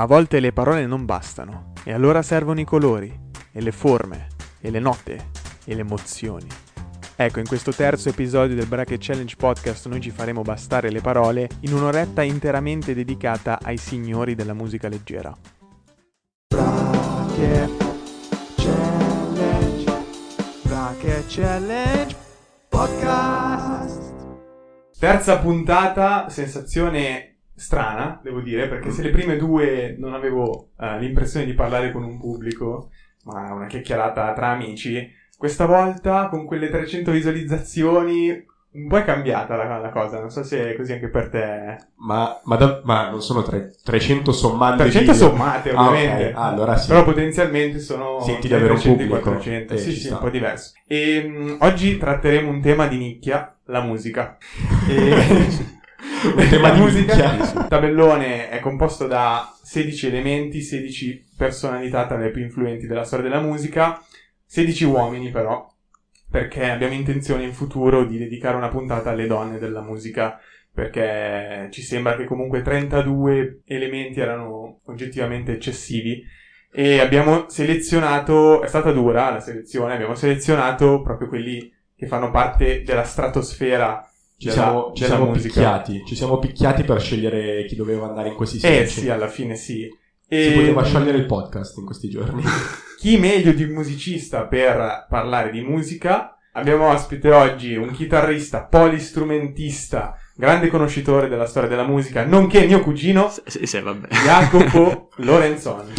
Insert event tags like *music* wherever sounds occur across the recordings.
A volte le parole non bastano, e allora servono i colori, e le forme, e le note, e le emozioni. Ecco, in questo terzo episodio del Bracket Challenge Podcast noi ci faremo bastare le parole in un'oretta interamente dedicata ai signori della musica leggera. Bracket Challenge Bracket Challenge Podcast Terza puntata, sensazione strana, devo dire, perché se le prime due non avevo uh, l'impressione di parlare con un pubblico, ma una chiacchierata tra amici, questa volta con quelle 300 visualizzazioni un po' è cambiata la, la, cosa, non so se è così anche per te. Ma, ma, da, ma non sono tre, 300 sommate? 300 sommate, ovviamente. Ah, okay. ah, allora sì. Però potenzialmente sono Senti di avere un pubblico. 400. Eh, sì, sì, sta. un po' diverso. E um, oggi tratteremo un tema di nicchia, la musica. *laughs* E... di musica. Il tabellone è composto da 16 elementi, 16 personalità tra le più influenti della storia della musica, 16 uomini però, perché abbiamo intenzione in futuro di dedicare una puntata alle donne della musica, perché ci sembra che comunque 32 elementi erano oggettivamente eccessivi. E abbiamo selezionato, è stata dura la selezione, abbiamo selezionato proprio quelli che fanno parte della stratosfera ci siamo, ci siamo picchiati. Ci siamo picchiati per scegliere chi doveva andare in questi segni. Eh sì, alla fine sì. E... Si poteva sciogliere il podcast in questi giorni. *laughs* chi meglio di un musicista per parlare di musica? Abbiamo ospite oggi un chitarrista, polistrumentista, grande conoscitore della storia della musica, nonché mio cugino, sì, sì, Jacopo *laughs* Lorenzoni.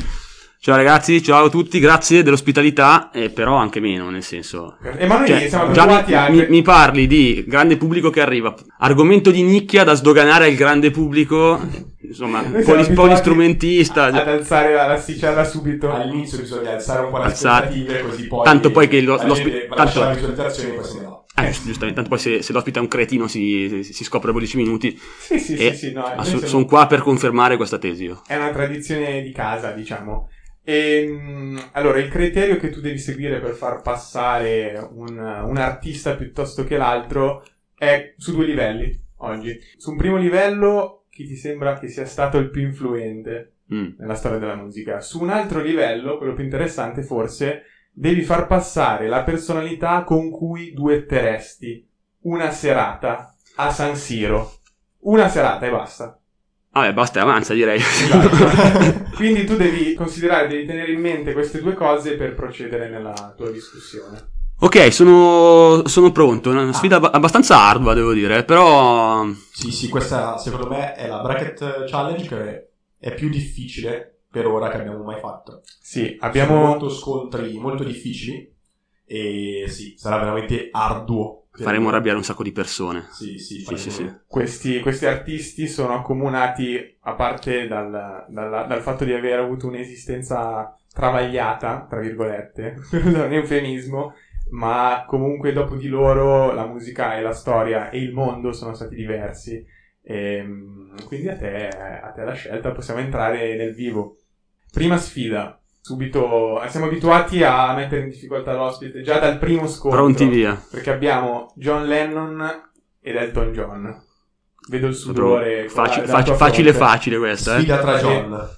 Ciao ragazzi, ciao a tutti, grazie dell'ospitalità, eh, però anche meno, nel senso... E ma noi cioè, siamo già mi, a... mi, mi, parli di grande pubblico che arriva, argomento di nicchia da sdoganare al grande pubblico, insomma, poli, polistrumentista... Ad alzare l'asticella subito. All'inizio bisogna alzare un po' le aspettative, così poi... Tanto poi che lo, l'ospite... Tanto... la visualizzazione poi se ne va. Eh, giustamente, tanto poi se, se l'ospite è un cretino si, si, si scopre dopo 10 minuti. Sì, sì, sì, sì no, sono siamo... qua per confermare questa tesi io. È una tradizione di casa, diciamo. E, ehm, allora, il criterio che tu devi seguire per far passare un, un artista piuttosto che l'altro è su due livelli oggi. Su un primo livello, chi ti sembra che sia stato il più influente mm. nella storia della musica. Su un altro livello, quello più interessante forse, devi far passare la personalità con cui duetteresti una serata a San Siro. Una serata e basta. Vabbè, basta e avanza direi. Esatto. *laughs* Quindi tu devi considerare, devi tenere in mente queste due cose per procedere nella tua discussione. Ok, sono, sono pronto. Una ah. sfida ah. abbastanza ardua, devo dire, però. Sì, sì, questa secondo me è la bracket challenge che è più difficile per ora che abbiamo mai fatto. Sì, abbiamo. Sono molto scontri molto difficili. E sì, sarà veramente arduo Faremo arrabbiare un sacco di persone. Sì, sì, sì, sì, sì. Questi, questi, artisti sono accomunati, a parte dal, dal, dal, fatto di aver avuto un'esistenza travagliata, tra virgolette, *laughs* per usare un eufemismo, ma comunque dopo di loro la musica e la storia e il mondo sono stati diversi. E, ehm, quindi a te, a te la scelta, possiamo entrare nel vivo. Prima sfida, subito siamo abituati a mettere in difficoltà l'ospite già dal primo scontro. Pronti via. Perché abbiamo John Lennon ed Elton John. Vedo il sudore. Facile, facile, facile, facile questa. Sfida eh. tra John.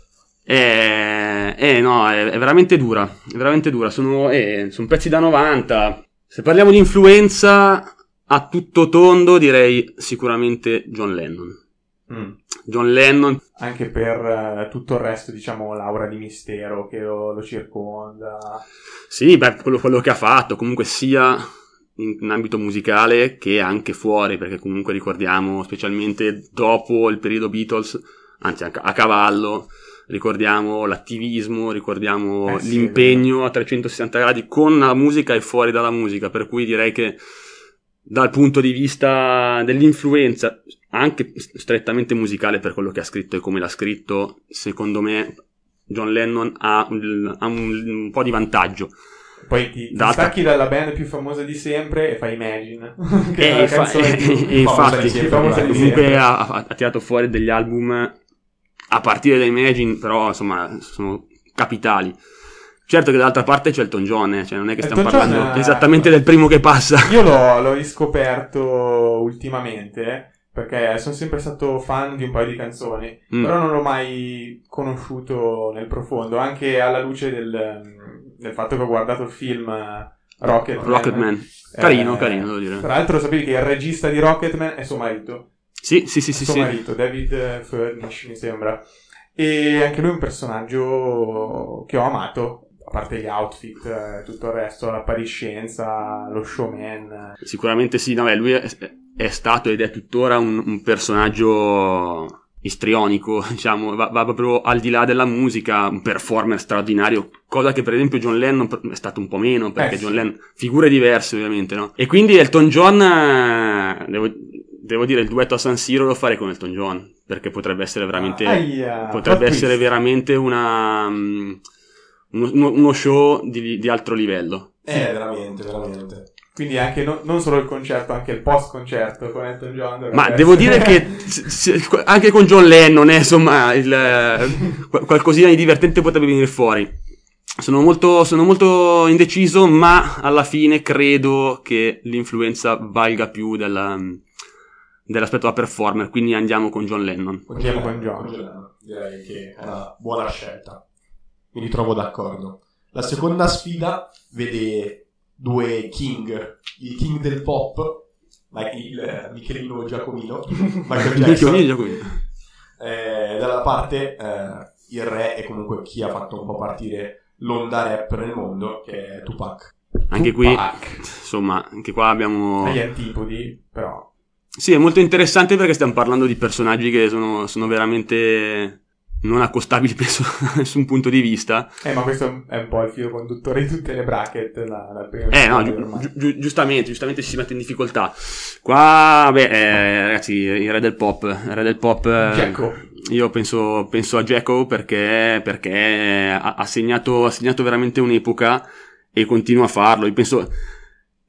Eh, eh, no, è, è, veramente dura. È veramente dura. Sono, eh, sono pezzi da 90. Se parliamo di influenza a tutto tondo, direi sicuramente John Lennon. Mm. John Lennon. Anche per uh, tutto il resto, diciamo, l'aura di mistero che lo, lo circonda. Sì, beh, quello, quello, che ha fatto, comunque sia in, in, ambito musicale che anche fuori, perché comunque ricordiamo, specialmente dopo il periodo Beatles, anzi a, a cavallo, ricordiamo l'attivismo, ricordiamo eh l'impegno sì, a 360 gradi con la musica e fuori dalla musica, per cui direi che dal punto di vista dell'influenza, anche strettamente musicale per quello che ha scritto e come l'ha scritto, secondo me John Lennon ha, un, ha un, un po' di vantaggio. Poi ti, ti stacchi dalla band più famosa di sempre e fai Imagine. *laughs* e, fa- *laughs* e, e infatti, comunque ha, ha, tirato fuori degli album a partire da Imagine, però insomma sono capitali. Certo che dall'altra parte c'è Elton John, eh, cioè non è che stiamo Elton parlando John, esattamente del primo che passa. Io l'ho, l'ho riscoperto ultimamente perché sono sempre stato fan di un paio di canzoni, Mm. però non l'ho mai conosciuto nel profondo, anche alla luce del, del fatto che ho guardato il film eh, Rocketman. Rocketman. Eh, Carino, carino, devo dire. Tra l'altro sapevi che il regista di Rocketman è suo marito, Sì, sì, sì, sì. suo sì. marito, David Furnish mi sembra, e anche lui è un personaggio che ho amato, a parte gli outfit, eh, tutto il resto, l'appariscenza, lo showman. Sicuramente sì, no, beh, lui è, è stato ed è tuttora un, un personaggio istrionico, *laughs* diciamo, va, va proprio al di là della musica, un performer straordinario, cosa che per esempio John Lennon è stato un po' meno, perché Eh, sì. John Lennon, figure diverse ovviamente, no? E quindi Elton John, eh, devo, devo dire, il duetto a San Siro lo farei con Elton John, perché potrebbe essere veramente... Aia, potrebbe essere veramente una, mm, uno, uno- show di, di alto livello. Eh, veramente, veramente. Quindi anche no- non solo il concerto, anche il post concerto con Elton John. Ma essere- devo dire che s- s- anche con John Lennon, eh, insomma, il, *laughs* eh, qual- qualcosina di divertente potrebbe venire fuori. Sono molto, sono molto indeciso, ma alla fine credo che l'influenza valga più della- dell'aspetto da performer, quindi andiamo con John Lennon. Andiamo con John. Lennon. Direi che è una buona scelta. Mi ritrovo d'accordo. La seconda sfida vede due king, il king del pop, il eh, Michelino Giacomino, *laughs* Michael Jackson, io- eh, dalla parte eh, il re è comunque chi ha fatto un po' partire l'onda rap nel mondo, che è Tupac. Anche qui, Tupac. insomma, anche qua abbiamo... Agli antipodi, però. Sì, è molto interessante perché stiamo parlando di personaggi che sono, sono veramente non accostabili, *laughs* penso, da nessun punto di vista. Eh, ma questo è un po' il filo conduttore di tutte le bracket da- dal primo Eh no, giu- giu- giustamente, giustamente si mette in difficoltà. Qua, beh, eh, ragazzi, il re del pop, il re del pop... eh, Jacko. Io penso, penso a Jacko perché, perché ha, ha segnato, ha segnato veramente un'epoca e continua a farlo. Io penso,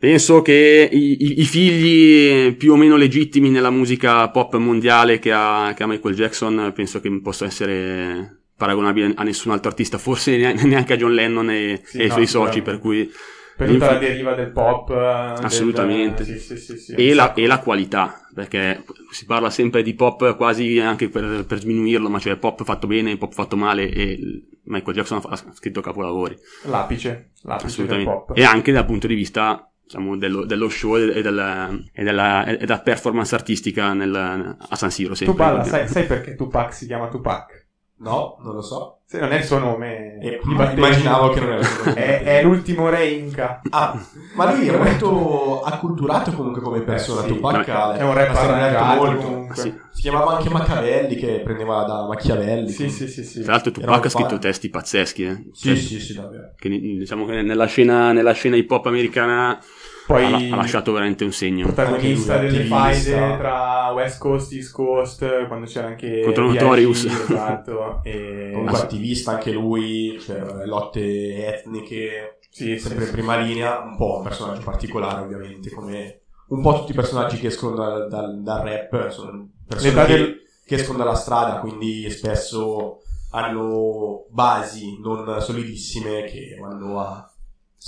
penso che i, i- i figli più o meno legittimi nella musica pop mondiale che ha, che ha Michael Jackson, penso che possa essere paragonabile a nessun altro artista, forse ne- neanche a John Lennon e, Sì, e no, suoi soci, per cui... Per tutta la deriva del pop. eh, del- Assolutamente. sì, sì, sì, sì, e, la, e la qualità, perché si parla sempre di pop quasi anche per, per sminuirlo, ma cioè pop fatto bene, pop fatto male e Michael Jackson ha scritto capolavori, L'apice. L'apice del assolutamente. pop. E anche dal punto di vista diciamo, dello, dello show e, della, e, della, e della performance artistica nel- a San Siro. Tu Sempre, balla, sai, sai perché Tupac si chiama Tupac? No, non lo so. Se non è il suo nome. E battesimo. immaginavo che non era il suo nome. È, è l'ultimo re Inca. Ah, ma lui è molto acculturato comunque come persona. Eh, sì. Tupac È un arrangiato molto. comunque. Sì. Si chiamava anche Machiavelli, che prendeva da Machiavelli. Sì, sì, sì, sì. Tra l'altro Tupac ha scritto fan. testi pazzeschi, eh. Sì, sì, sì, davvero. Che, diciamo che nella scena, nella scena hip hop americana Poi ha, ha lasciato veramente un segno. protagonista delle faide tra West Coast e East Coast, quando c'era anche Contro Notorious. Esatto. *laughs* E... Comunque attivista anche lui, per lotte etniche, Sì, sì, sempre in sì. prima linea, un po' un personaggio particolare ovviamente, come un po' tutti i personaggi che escono dal, dal- dal rap, sono persone L'età che, del- che escono dalla strada, quindi spesso hanno basi non solidissime che vanno a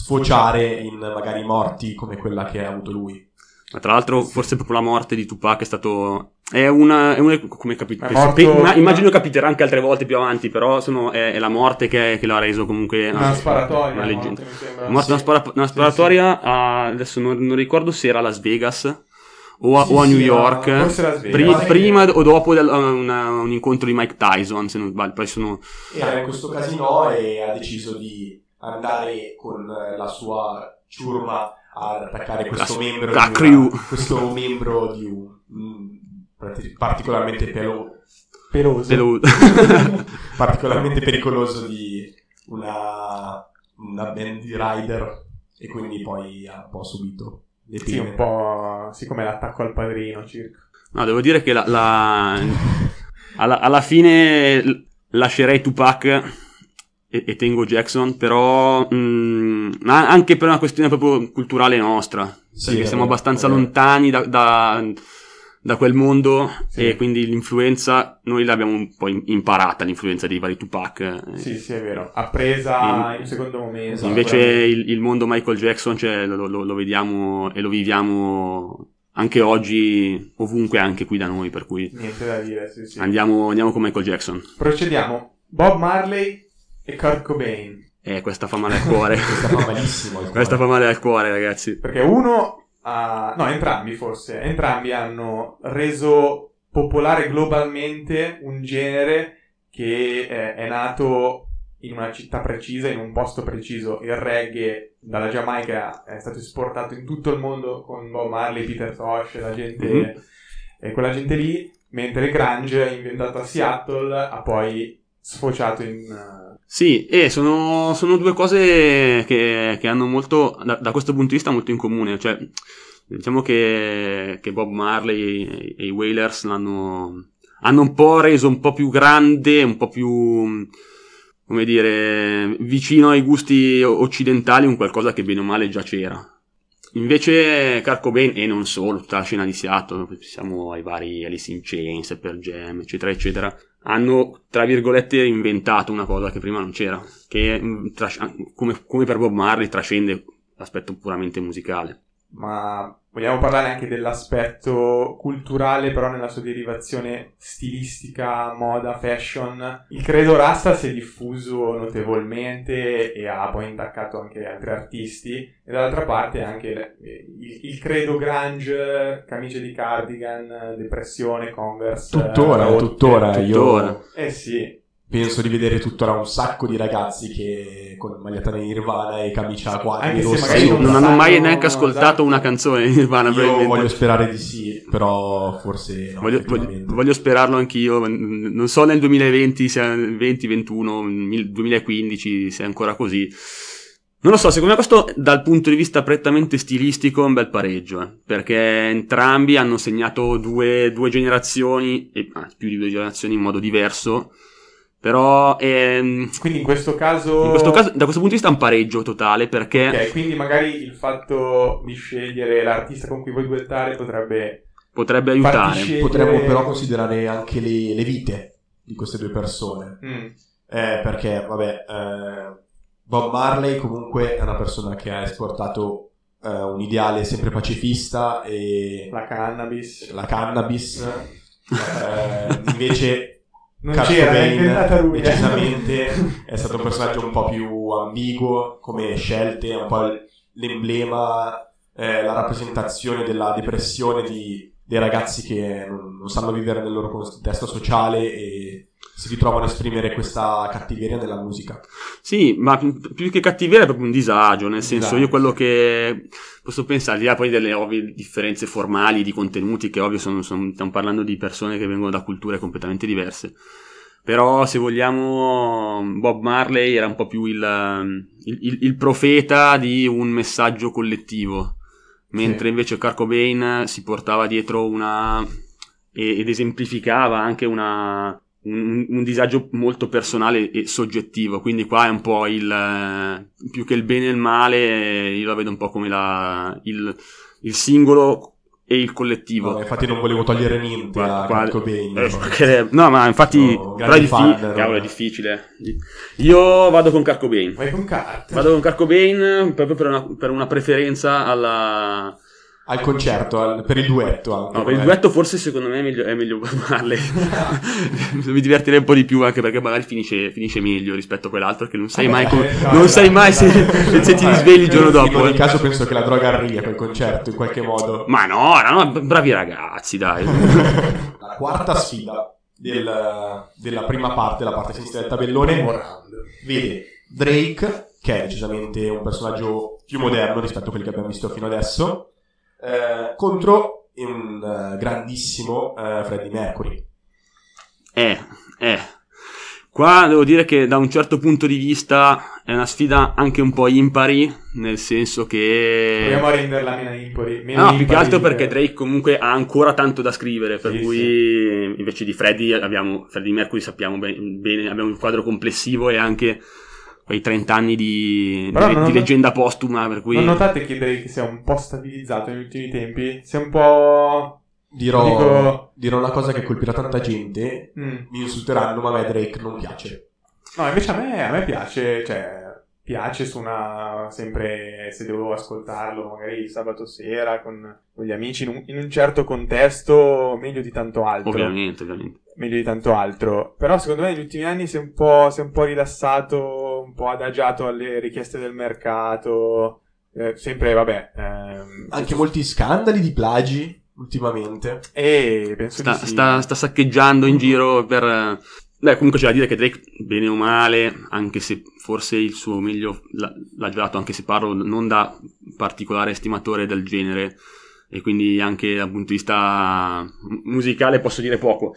sfociare in magari morti come quella che ha avuto lui. Ma tra l'altro, forse proprio la morte di Tupac è stato. È una. È una come capi- È penso- morto- pe- ma- immagino capiterà anche altre volte più avanti, però sono- è, è la morte che, che l'ha reso comunque. Una ah, sparatoria. Una leggenda. morte. È morto una, Sì. spara- una Sì, sparatoria a- adesso non, non ricordo se era a Las Vegas o a, Sì, o a sì, New era- York. forse Las Vegas. Pri- Guarda che- prima o dopo del- una- un incontro di Mike Tyson, se non sbaglio. Poi sono. Era in questo casino e ha deciso di andare con la sua ciurma ad attaccare questo La- membro la di una- questo membro di un mm, parti- particolarmente pelo- Peloso. se lo- *laughs* particolarmente pericoloso di una, una band di rider e quindi poi ha un po' subito le Sì, un po'. Sì, come l'attacco al padrino, circa. No, devo dire che la, la- alla, alla fine lascerei Tupac e, e tengo Jackson, però mm, ma anche per una questione proprio culturale nostra, Sì, perché siamo abbastanza lontani da, da- da quel mondo Sì. e quindi l'influenza, noi l'abbiamo un po' im- imparata, l'influenza dei vari Tupac. Sì, sì, è vero. Appresa In- in secondo momento. Invece il, il mondo Michael Jackson cioè, lo, lo- lo vediamo e lo viviamo anche oggi, ovunque, anche qui da noi, per cui Niente da dire, sì, sì. andiamo, andiamo con Michael Jackson. Procediamo. Bob Marley e Kurt Cobain. Eh, questa fa male al cuore. *laughs* Questa fa malissimo. il *laughs* questa fa male al cuore, ragazzi. Perché uno ha... No, entrambi forse. Entrambi hanno reso popolare globalmente un genere che eh, è nato in una città precisa, in un posto preciso. Il reggae dalla Giamaica è stato esportato in tutto il mondo con Bob Marley, Peter Tosh, la gente, Mhm. e quella gente lì, mentre il grunge inventato a Seattle ha poi sfociato in... Sì, e sono, sono due cose che, che hanno molto, da, da questo punto di vista, molto in comune. Cioè, diciamo che, che Bob Marley e i Wailers l'hanno, hanno un po' reso un po' più grande, un po' più, come dire, vicino ai gusti occidentali, un qualcosa che bene o male già c'era. Invece Kurt Cobain, e non solo, tutta la scena di Seattle, siamo ai vari Alice in Chains, Per Jam, eccetera, eccetera, hanno, tra virgolette, inventato una cosa che prima non c'era, che mh, tras- come, come per Bob Marley trascende l'aspetto puramente musicale. Ma vogliamo parlare anche dell'aspetto culturale, però nella sua derivazione stilistica, moda, fashion. Il credo Rasta si è diffuso notevolmente e ha poi intaccato anche altri artisti, e dall'altra parte anche il, il credo grunge, camicie di cardigan, depressione, converse. Tuttora, rotte. tuttora, tuttora. io Eh sì, penso di vedere tuttora un sacco di ragazzi che con maglietta di Nirvana e camicia a quadri Sì, non non hanno mai neanche ascoltato esatto. una canzone di Nirvana, Io voglio sperare di sì, però forse no. Voglio, voglio- voglio sperarlo anch'io. Non so nel 2020, se 20, 21, 2015, se è ancora così. Non lo so, secondo me questo dal punto di vista prettamente stilistico è un bel pareggio, eh, perché entrambi hanno segnato due, due generazioni, e ah, più di due generazioni in modo diverso, però ehm, quindi in questo caso... in questo caso, da questo punto di vista è un pareggio totale, perché Ok, quindi magari il fatto di scegliere l'artista con cui vuoi duettare potrebbe potrebbe aiutare. scegliere... Potremmo però considerare anche le, le vite di queste due persone. Mm, Eh, perché, vabbè, eh, Bob Marley comunque è una persona che ha esportato eh, un ideale sempre pacifista e la cannabis. la cannabis. Eh, invece Non Kurt c'era, Cobain, eh. decisamente *laughs* è stato un personaggio un po' più ambiguo come scelte, un po' l'emblema, eh, la rappresentazione della depressione di- dei ragazzi che non, non sanno vivere nel loro contesto sociale e si ritrovano a esprimere questa cattiveria nella musica. Sì, ma più che cattiveria è proprio un disagio, nel senso Disagio, io quello che posso pensare, al di là poi delle ovvie differenze formali di contenuti, che ovvio sono, sono- stiamo parlando di persone che vengono da culture completamente diverse, però se vogliamo Bob Marley era un po' più il, il- il- il profeta di un messaggio collettivo, mentre Sì. invece Kurt Cobain si portava dietro una... ed esemplificava anche una un, un disagio molto personale e soggettivo, quindi qua è un po' il più che il bene e il male, io la vedo un po' come la, il, il singolo e il collettivo. No, infatti non volevo togliere niente Qua- a Kurt Cobain. eh, perché- no, ma infatti, Sono però è, diffi- no? cavolo, è difficile. Io vado con Kurt Cobain. Vai con Kurt. Vado con Kurt Cobain proprio per una, per una preferenza alla... Al concerto, al- per il duetto anche. No, per il duetto forse secondo me è meglio, è meglio *laughs* Marley. *laughs* Mi divertirei un po' di più anche perché magari finisce, finisce meglio rispetto a quell'altro che non sai Vabbè, mai, come- eh, no, non sai mai se, se ti risvegli il giorno In dopo. ogni eh. caso penso che la droga arrivi a quel concerto in qualche modo. Ma no, erano bravi ragazzi, dai. *laughs* La quarta sfida del- della prima parte, la parte sinistra del tabellone, vede Drake, che è decisamente un personaggio più moderno rispetto a quelli che abbiamo visto fino adesso, eh, contro un eh, grandissimo eh, Freddie Mercury. Eh, eh. Qua devo dire che da un certo punto di vista è una sfida anche un po' impari, nel senso che... Proviamo a renderla meno impari. Meno No, più che impari altro perché Drake comunque ha ancora tanto da scrivere, per Sì, cui invece di Freddie abbiamo Freddie Mercury sappiamo ben- bene, abbiamo un quadro complessivo e anche quei 30 anni di, di- di leggenda postuma, per cui Non notate che Drake sia un po' stabilizzato negli ultimi tempi? Sia un po'... Dirò, Dico- dirò una cosa che colpirà tanta gente, Mm. mi insulteranno, ma a me Drake non piace. No, invece a me, a me piace, cioè... piace su una sempre se devo ascoltarlo magari sabato sera con, con gli amici in un, in un, certo contesto meglio di tanto altro ovviamente ovviamente meglio di tanto altro però secondo me negli ultimi anni si è un po', si è un po rilassato un po' adagiato alle richieste del mercato eh, sempre vabbè ehm, anche molti scandali di plagi ultimamente e penso sta, sì. sta, sta saccheggiando in giro per Beh, comunque c'è da dire che Drake, bene o male, anche se forse il suo meglio l'ha, l'ha giocato, anche se parlo non da particolare estimatore del genere, e quindi anche dal punto di vista musicale posso dire poco.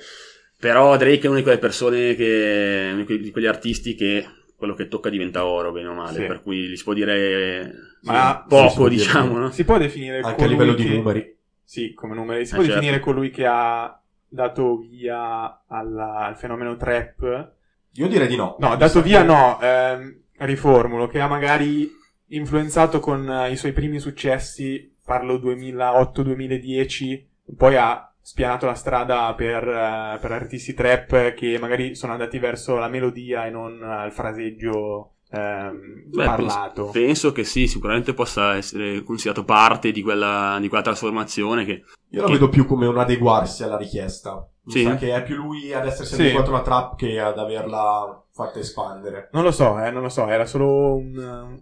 Però Drake è una di quelle persone che, uno di quegli artisti che quello che tocca diventa oro, bene o male, Sì. per cui gli si può dire Ma- sì, sì, si poco, dire diciamo, poco. no? si può definire anche a livello di che- numeri sì come numeri si Eh, può certo. definire colui che ha dato via alla- al fenomeno trap io direi di no No, dato via no, ehm, riformulo, che ha magari influenzato con eh, i suoi primi successi, parlo 2008-2010, poi ha spianato la strada per, eh, per artisti trap che magari sono andati verso la melodia e non il fraseggio ehm, Beh, parlato. Penso, penso che sì, sicuramente possa essere considerato parte di quella, di quella trasformazione che io lo Che- vedo più come un adeguarsi alla richiesta mi Sì. sa che è più lui ad essersi Sì. adeguato alla trap che ad averla fatta espandere Non lo so, eh, non lo so, era solo un-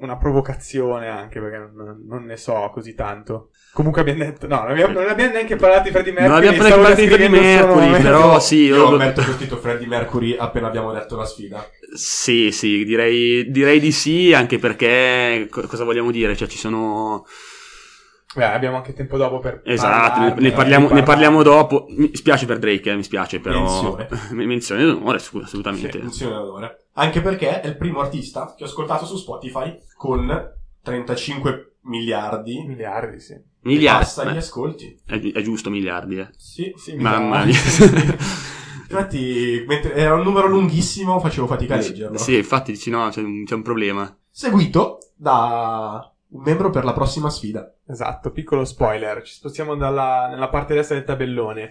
una provocazione anche perché non, non ne so così tanto. Comunque abbiamo detto, no, non abbiamo, non abbiamo neanche parlato di Freddie Mercury. non abbiamo stavo parlato di Freddie suo Mercury, però sì, io io ho ho scritto Freddie Mercury appena abbiamo detto la sfida Sì, sì, direi, direi di sì, anche perché co- cosa vogliamo dire? Cioè, ci sono. Beh, abbiamo anche tempo dopo per Esatto, ne, parlarne, ne parliamo, ne parliamo dopo. Mi spiace per Drake, eh, mi spiace, però. Menzione. *laughs* Men- Menzione d'onore, scu- assolutamente. Funzione d'onore. Anche perché è il primo artista che ho ascoltato su Spotify con 35 miliardi Miliardi, sì. Miliardi. Passa gli ascolti. è, gi- è giusto, miliardi, eh. Sì, Sì, Mamma miliardi. mia. *laughs* Infatti, mentre era un numero lunghissimo, facevo fatica a leggerlo. sì, infatti dici no, c'è un, c'è un problema. Seguito da un membro per la prossima sfida. Esatto, piccolo spoiler. Ci spostiamo dalla, nella parte destra del tabellone.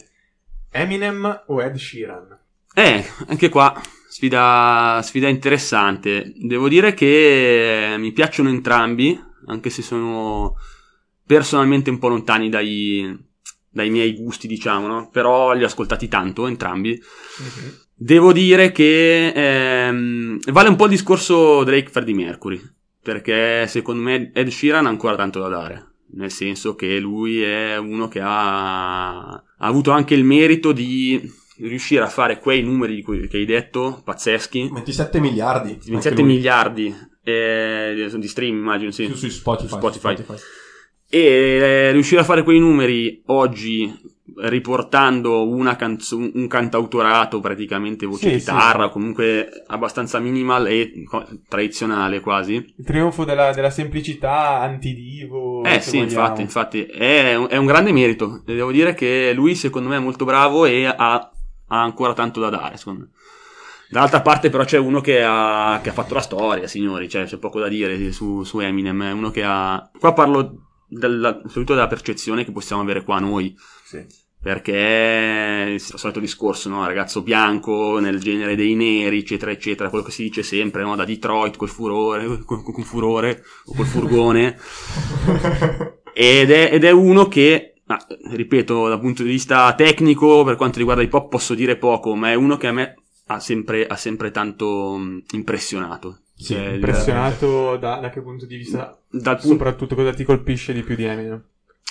Eminem o Ed Sheeran? Eh, anche qua sfida, sfida interessante. Devo dire che mi piacciono entrambi, anche se sono personalmente un po' lontani dai, dai miei gusti, diciamo, no? Però li ho ascoltati tanto, entrambi. Devo dire che ehm, vale un po' il discorso Drake-Freddie Mercury, perché secondo me Ed Sheeran ha ancora tanto da dare. Nel senso che lui è uno che ha, ha avuto anche il merito di riuscire a fare quei numeri che hai detto, pazzeschi, 27 miliardi. 27 anche lui. miliardi eh, di stream, immagino, sì. Su, su Spotify. Su Spotify. su Spotify. E eh, riuscire a fare quei numeri oggi riportando una canzo- un cantautorato praticamente voce Sì, chitarra, sì. comunque abbastanza minimal e co- tradizionale quasi. Il trionfo della, della semplicità antidivo. Eh sì, vogliamo. infatti, infatti è, un- è un grande merito. Devo dire che lui secondo me è molto bravo e ha, ha ancora tanto da dare, secondo me. Dall'altra parte però c'è uno che ha, che ha fatto la storia, signori, cioè c'è poco da dire su, su Eminem, è uno che ha... Qua parlo della, soprattutto della percezione che possiamo avere qua noi, Sì. perché è il solito discorso, no? Ragazzo bianco nel genere dei neri, eccetera, eccetera, quello che si dice sempre, no? Da Detroit col furore, con, con furore o col furgone. *laughs* Ed è, ed è uno che, ma, ripeto, dal punto di vista tecnico, per quanto riguarda hip hop, posso dire poco, ma è uno che a me ha sempre, ha sempre tanto mh, impressionato. Sì, Cioè, Impressionato da, da che punto di vista? Punto, Soprattutto cosa ti colpisce di più di Eminem?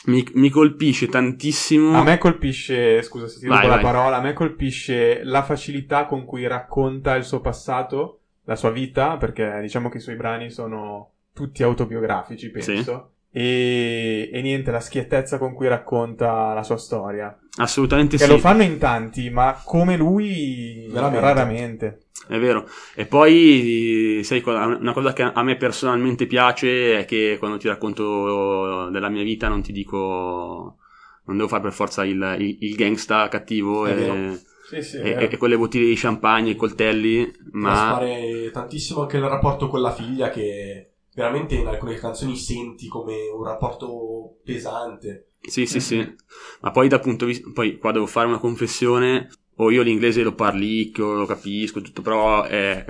mi, mi colpisce tantissimo. A me colpisce, scusa se ti rubo la vai. parola, a me colpisce la facilità con cui racconta il suo passato, la sua vita, perché diciamo che i suoi brani sono tutti autobiografici, penso. E, e niente, la schiettezza con cui racconta la sua storia. Assolutamente Che sì. lo fanno in tanti, ma come lui Veramente. raramente. È vero. E poi, sai, una cosa che a me personalmente piace è che quando ti racconto della mia vita non ti dico, non devo fare per forza il, il- il gangsta cattivo È e. Sì, sì, e- e con le bottiglie di champagne, i coltelli, ma Traspare tantissimo anche il rapporto con la figlia che veramente in alcune canzoni senti come un rapporto pesante. sì, sì, sì. Ma poi dal punto di vista, poi qua devo fare una confessione, o io l'inglese lo parlicchio, lo capisco, tutto, però è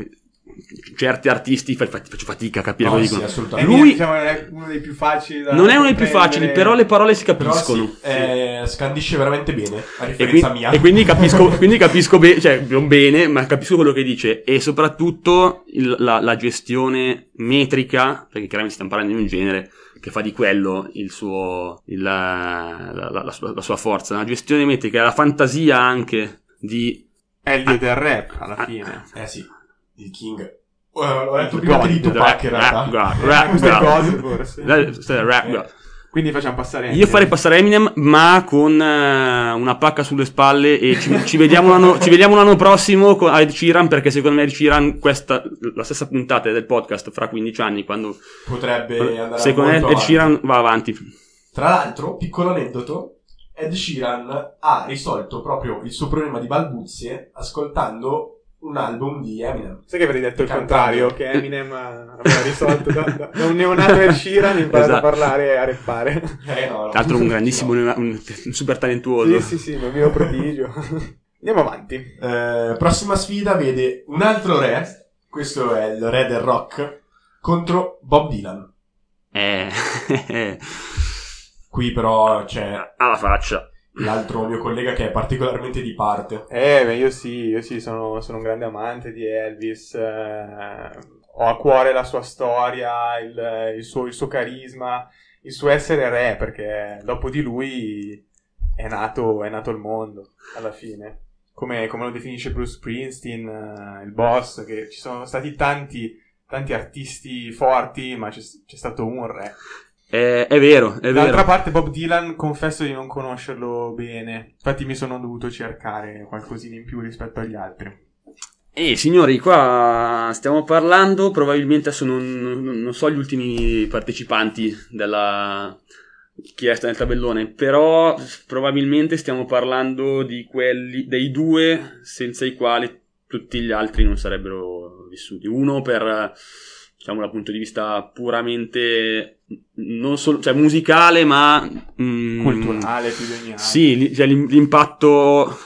certi artisti fa- fa- faccio fatica a capire No, cosa sì, dicono. assolutamente. Lui- diciamo, è uno dei più facili da Non è uno dei più facili, però le parole si capiscono. sì, eh, scandisce veramente bene, a E, differenza qui- mia. e quindi capisco, *laughs* quindi capisco bene, cioè non bene, ma capisco quello che dice. E soprattutto il- la, la gestione metrica, perché chiaramente stiamo parlando di un genere che fa di quello il suo, il- la, la- sua, la sua forza. La gestione metrica, la fantasia anche di dio del rap, alla Ah, fine. Eh sì, il King. Eh, Ho detto prima God, di Tupac in realtà. Rap, Eh, rap, queste rap. cose, forse. Rap, rap, rap. Quindi facciamo passare... Io farei passare Eminem, ma con eh, una pacca sulle spalle e ci, ci vediamo l'anno, ci vediamo l'anno prossimo con Ed Sheeran, perché secondo me Ed Sheeran, questa, la stessa puntata del podcast fra 15 anni, quando Potrebbe andare secondo me Ed avanti. Sheeran va avanti. Tra l'altro, piccolo aneddoto, Ed Sheeran ha risolto proprio il suo problema di balbuzie ascoltando un album di Eminem. Sai che avrei detto il Cantando. contrario, che Eminem aveva risolto da, da- da un neonato Ed Sheeran imparato Esatto. a parlare e a rappare. Eh, no, no. Tra l'altro un grandissimo, un, un super talentuoso. Sì, sì, sì, il mio prodigio. *laughs* Andiamo avanti. Eh, prossima sfida vede un altro re, questo è il re del rock, contro Bob Dylan. Eh, *laughs* Qui però c'è alla faccia. L'altro mio collega che è particolarmente di parte. Eh, beh, io sì, io sì, sono, sono un grande amante di Elvis. eh, ho a cuore la sua storia, il, il suo, il suo carisma, il suo essere re, perché dopo di lui è nato, è nato il mondo, alla fine. Come, come lo definisce Bruce Springsteen, eh, il boss, che ci sono stati tanti, tanti artisti forti, ma c'è, c'è stato un re. Eh, è vero, è D'altra vero. parte Bob Dylan confesso di non conoscerlo bene, infatti mi sono dovuto cercare qualcosina in più rispetto agli altri. E signori, qua stiamo parlando, probabilmente adesso non, non- non so gli ultimi partecipanti della chiesta nel tabellone, però probabilmente stiamo parlando di quelli, dei due senza i quali tutti gli altri non sarebbero vissuti. Uno per, diciamo, dal punto di vista puramente, non solo, cioè musicale, ma... mm, Culturale altro. sì, cioè, l'im- l'impatto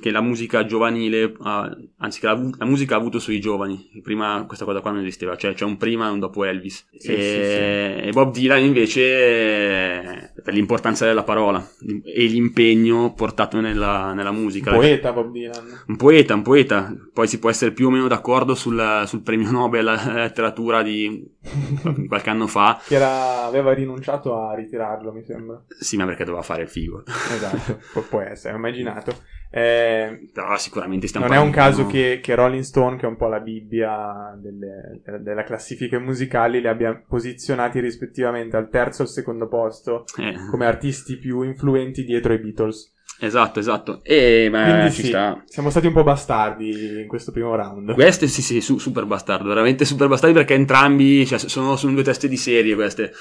che la musica giovanile, ha- anzi che la, la musica ha avuto sui giovani. Prima questa cosa qua non esisteva, cioè c'è un prima e un dopo Elvis. Sì, e, e Bob Dylan invece, per l'importanza della parola e l'impegno portato nella, nella musica. Poeta Bob Dylan. Un poeta, un poeta. Poi si può essere più o meno d'accordo sul, sul premio Nobel alla letteratura di *laughs* qualche anno fa. Che era, aveva rinunciato a ritirarlo, mi sembra. Sì, ma perché doveva fare il figo. Esatto, *laughs* pu- può essere, ho immaginato. Eh, Però sicuramente stiamo non è un caso che, che Rolling Stone, che è un po' la Bibbia delle, delle- delle classifiche musicali, li abbia posizionati rispettivamente al terzo e al secondo posto Eh. *laughs* come artisti più influenti dietro i Beatles. Esatto, esatto. E ma sì, siamo stati un po' bastardi in questo primo round. Queste sì, sì, su- super bastardo, veramente super bastardi perché entrambi cioè, sono, sono due teste di serie queste.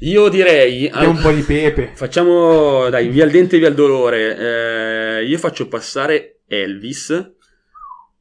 Io direi... E un po' di pepe. *laughs* Facciamo, dai, via il dente e via il dolore. Eh, io faccio passare Elvis,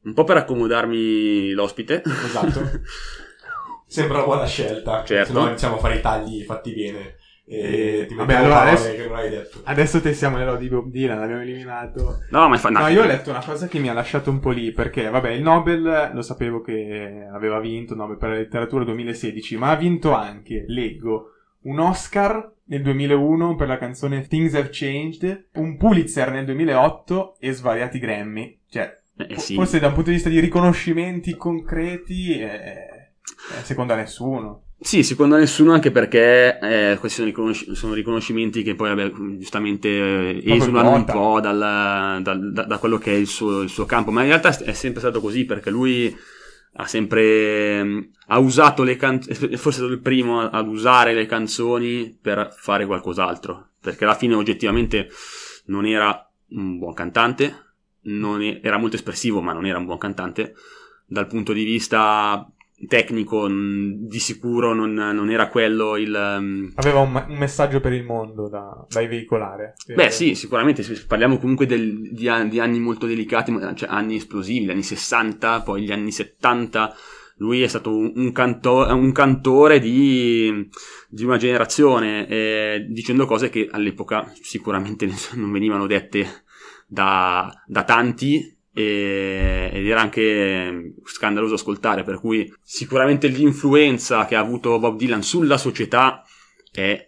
un po' per accomodarmi l'ospite. Esatto. *laughs* Sembra una buona scelta. Certo. Se no iniziamo a fare i tagli fatti bene. E ti Vabbè, allora adesso- che non hai detto. Adesso testiamo le lodi di Bob Dylan, l'abbiamo eliminato. No, ma fa, No, io ho letto una cosa che mi ha lasciato un po' lì, perché, vabbè, il Nobel lo sapevo che aveva vinto, Nobel per la letteratura 2016, ma ha vinto anche, leggo, un Oscar nel 2001 per la canzone Things Have Changed, un Pulitzer nel 2008 e svariati Grammy. Cioè, Eh, sì. forse da un punto di vista di riconoscimenti concreti, eh, eh, secondo a nessuno. Sì, secondo nessuno, anche perché eh, questi sono, riconosci- sono riconoscimenti che poi, vabbè, giustamente eh, esulano un po' dal- dal- da, da quello che è il suo, il suo campo, ma in realtà è sempre stato così perché lui ha sempre ehm, ha usato le canzoni, forse è stato il primo ad usare le canzoni per fare qualcos'altro, perché alla fine oggettivamente non era un buon cantante, non e- era molto espressivo, ma non era un buon cantante. Dal punto di vista tecnico, mh, di sicuro non, non era quello il. um, Aveva un, ma- un messaggio per il mondo da, da veicolare. Beh, sì, sicuramente parliamo comunque del- di, an- di anni molto delicati, cioè anni esplosivi, gli anni 60, poi gli anni 70. Lui è stato un, un canto- un cantore di, di una generazione, eh, dicendo cose che all'epoca sicuramente *laughs* non venivano dette da, da tanti e, ed era anche scandaloso ascoltare, per cui sicuramente l'influenza che ha avuto Bob Dylan sulla società è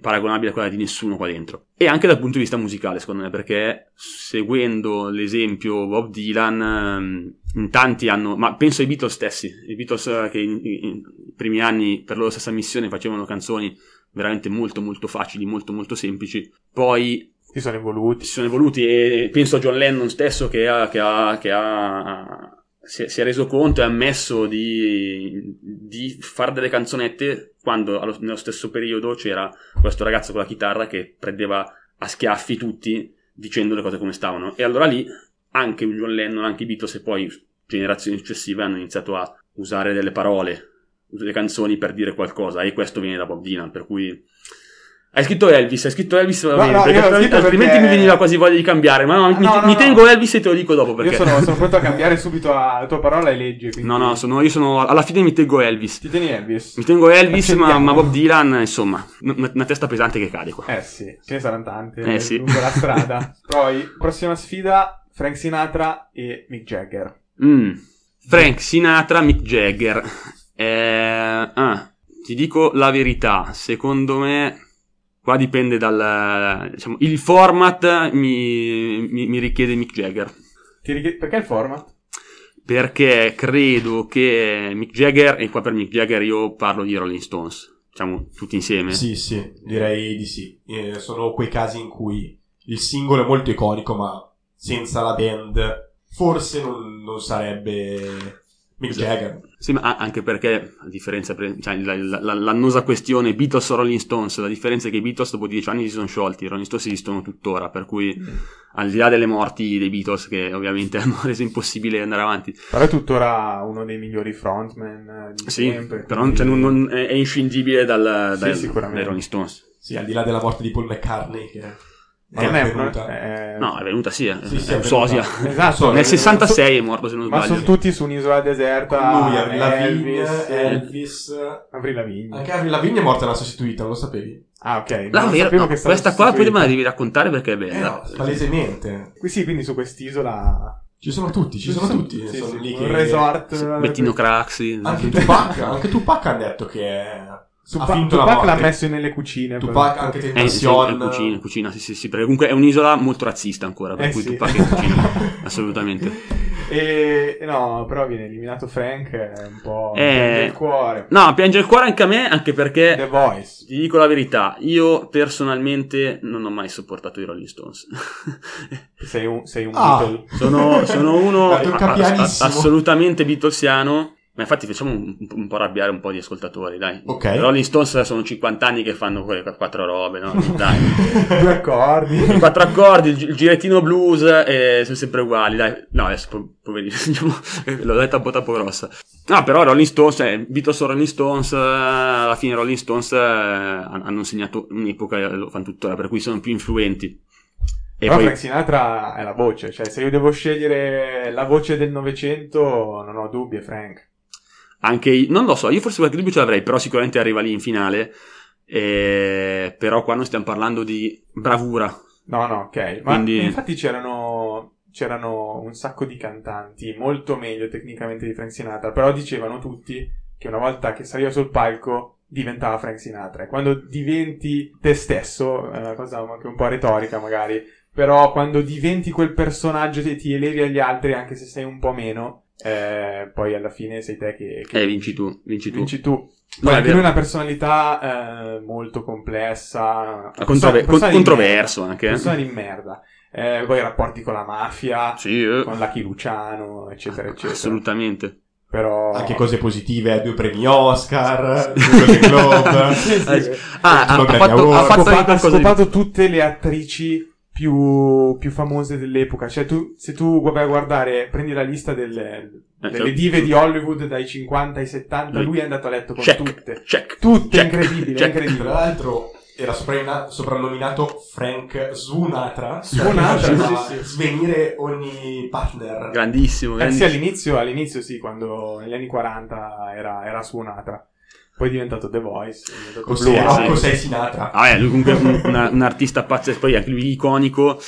paragonabile a quella di nessuno qua dentro. E anche dal punto di vista musicale, secondo me, perché seguendo l'esempio Bob Dylan, ehm, in tanti hanno, ma penso ai Beatles stessi, i Beatles che in, in, i primi anni per loro stessa missione facevano canzoni veramente molto molto facili, molto molto semplici, poi si sono evoluti. Si sono evoluti e penso a John Lennon stesso che ha, che ha, che ha si, è, si, è, reso conto e ha ammesso di, di fare delle canzonette quando allo, nello stesso periodo c'era questo ragazzo con la chitarra che prendeva a schiaffi tutti dicendo le cose come stavano. E allora lì anche John Lennon, anche i Beatles e poi generazioni successive hanno iniziato a usare delle parole, delle canzoni per dire qualcosa e questo viene da Bob Dylan, per cui hai scritto Elvis, hai scritto Elvis, no, bene, no, perché altrimenti perché... mi veniva quasi voglia di cambiare. Ma no, mi, no, mi tengo Elvis e te lo dico dopo. Perché... Io sono, sono pronto a cambiare subito la tua parola e leggi. Quindi... No, no, sono, io sono. Alla fine mi tengo Elvis. Ti tieni Elvis? Mi tengo Elvis, ma, ma, Bob Dylan, insomma, una, una, testa pesante che cade qua. Eh sì, ce ne saranno tante eh, sì. lungo la strada. *laughs* Poi, prossima sfida: Frank Sinatra e Mick Jagger. Mm. Frank Sinatra, Mick Jagger. Eh, ah, ti dico la verità, secondo me Qua dipende dal... Diciamo, il format mi, mi, mi richiede Mick Jagger. Richiede, perché il format? Perché credo che Mick Jagger, e qua per Mick Jagger io parlo di Rolling Stones, diciamo tutti insieme. Sì, sì, direi di sì. Eh, sono quei casi in cui il singolo è molto iconico, ma senza la band forse non, non sarebbe Mick Jagger. Sì, ma anche perché, a differenza, cioè, la, la, l'annosa questione Beatles o Rolling Stones, la differenza è che i Beatles dopo dieci anni si sono sciolti, i Rolling Stones esistono tuttora, per cui mm. al di là delle morti dei Beatles, che ovviamente *laughs* hanno reso impossibile andare avanti. Però è tuttora uno dei migliori frontman di sì, sempre. però quindi... cioè, non, non, è inscindibile dal, sì, dal, dai Rolling Stones. Sì, al di là della morte di Paul McCartney, che... Ma non è venuta. È... No, è venuta sì, è, sì, sì, è Sosia. Esatto. Nel 66 è morto se non ma sbaglio. Ma sono tutti su un'isola deserta. Lui, Avril Lavigne, Elvis, Elvis. Avril Lavigne. Anche Avril Lavigne è morta nella sostituita, non lo sapevi? Ah, ok. Non vera, no, che questa qua poi me la devi raccontare perché è bella. Eh no, palesemente. Qui sì, quindi su quest'isola... Ci sono tutti, ci sono, sono tutti. Sì, sono sì, lì un che... resort. Bettino Craxi. Anche Tupac, anche Tupac ha detto che è su ha pa- finto Tupac l'ha messo nelle cucine. Tupac però. anche Eh, sì, Tentacion. cucina, cucina, sì, sì, sì, perché comunque è un'isola molto razzista ancora, per Eh, cui sì. Tupac è cucina, *laughs* assolutamente. E no, però viene eliminato Frank, è un po' Eh. piange il cuore. No, piange il cuore anche a me, anche perché The Voice. Ti dico la verità, io personalmente non ho mai sopportato i Rolling Stones. Sei un, sei un Ah. Beatle. sono, sono uno a- a- assolutamente beatlesiano. Ma infatti facciamo un, un po' arrabbiare un po' di ascoltatori, dai. Ok. I Rolling Stones sono 50 anni che fanno quelle quattro robe, no? *laughs* Dai. Due accordi. I quattro accordi, il, gi- il girettino blues, eh, sono sempre uguali, dai. No, adesso po- poverino, *laughs* diciamo, l'ho detta un po' troppo grossa. No, però Rolling Stones, eh, Beatles o Rolling Stones, eh, alla fine Rolling Stones eh, han- hanno segnato un'epoca, lo fanno tuttora, per cui sono più influenti. E Però poi, Frank Sinatra è la voce, cioè se io devo scegliere la voce del Novecento non ho dubbi, è Frank. Anche, non lo so, io forse qualche dubbio ce l'avrei, però sicuramente arriva lì in finale. Eh, però qua non stiamo parlando di bravura. No, no, ok. Ma Quindi- infatti c'erano, c'erano un sacco di cantanti molto meglio tecnicamente di Frank Sinatra, però dicevano tutti che una volta che saliva sul palco diventava Frank Sinatra. E quando diventi te stesso, è una cosa anche un po' retorica magari, però quando diventi quel personaggio e ti elevi agli altri anche se sei un po' meno, eh, poi alla fine sei te che, che Eh, vinci tu, vinci tu. Vinci tu. Poi è anche lui ha una personalità eh, molto complessa. Ah, controve- Persona- controverso merda. anche, eh. Persona di merda. Eh, poi i rapporti con la mafia, Sì, eh, con Lucky Luciano, eccetera, eccetera. assolutamente. Però... Anche cose positive, due premi Oscar, due Globe. *laughs* Sì, sì. Ah, ha, ha fatto, ha ha fatto anche scopato, ha scopato tutte le attrici più, più famose dell'epoca. Cioè, tu, se tu vai a guardare, prendi la lista delle, Eh, delle cioè, dive di Hollywood dai 50 ai 70, lui è andato a letto con Check, tutte. check. Tutte, check, incredibile, check. Tra incredibile. l'altro era soprannoma- soprannominato Frank Svunatra. Svunatra, sì, sì. svenire ogni partner. Grandissimo, Eh sì, grandissimo. all'inizio, all'inizio sì, quando negli anni 40 era, era suonata. Poi è diventato The Voice. è Così, Blue sì. Rocco sei Sinatra. Ah, beh, lui comunque è un, una- un artista pazzesco, poi anche lui iconico.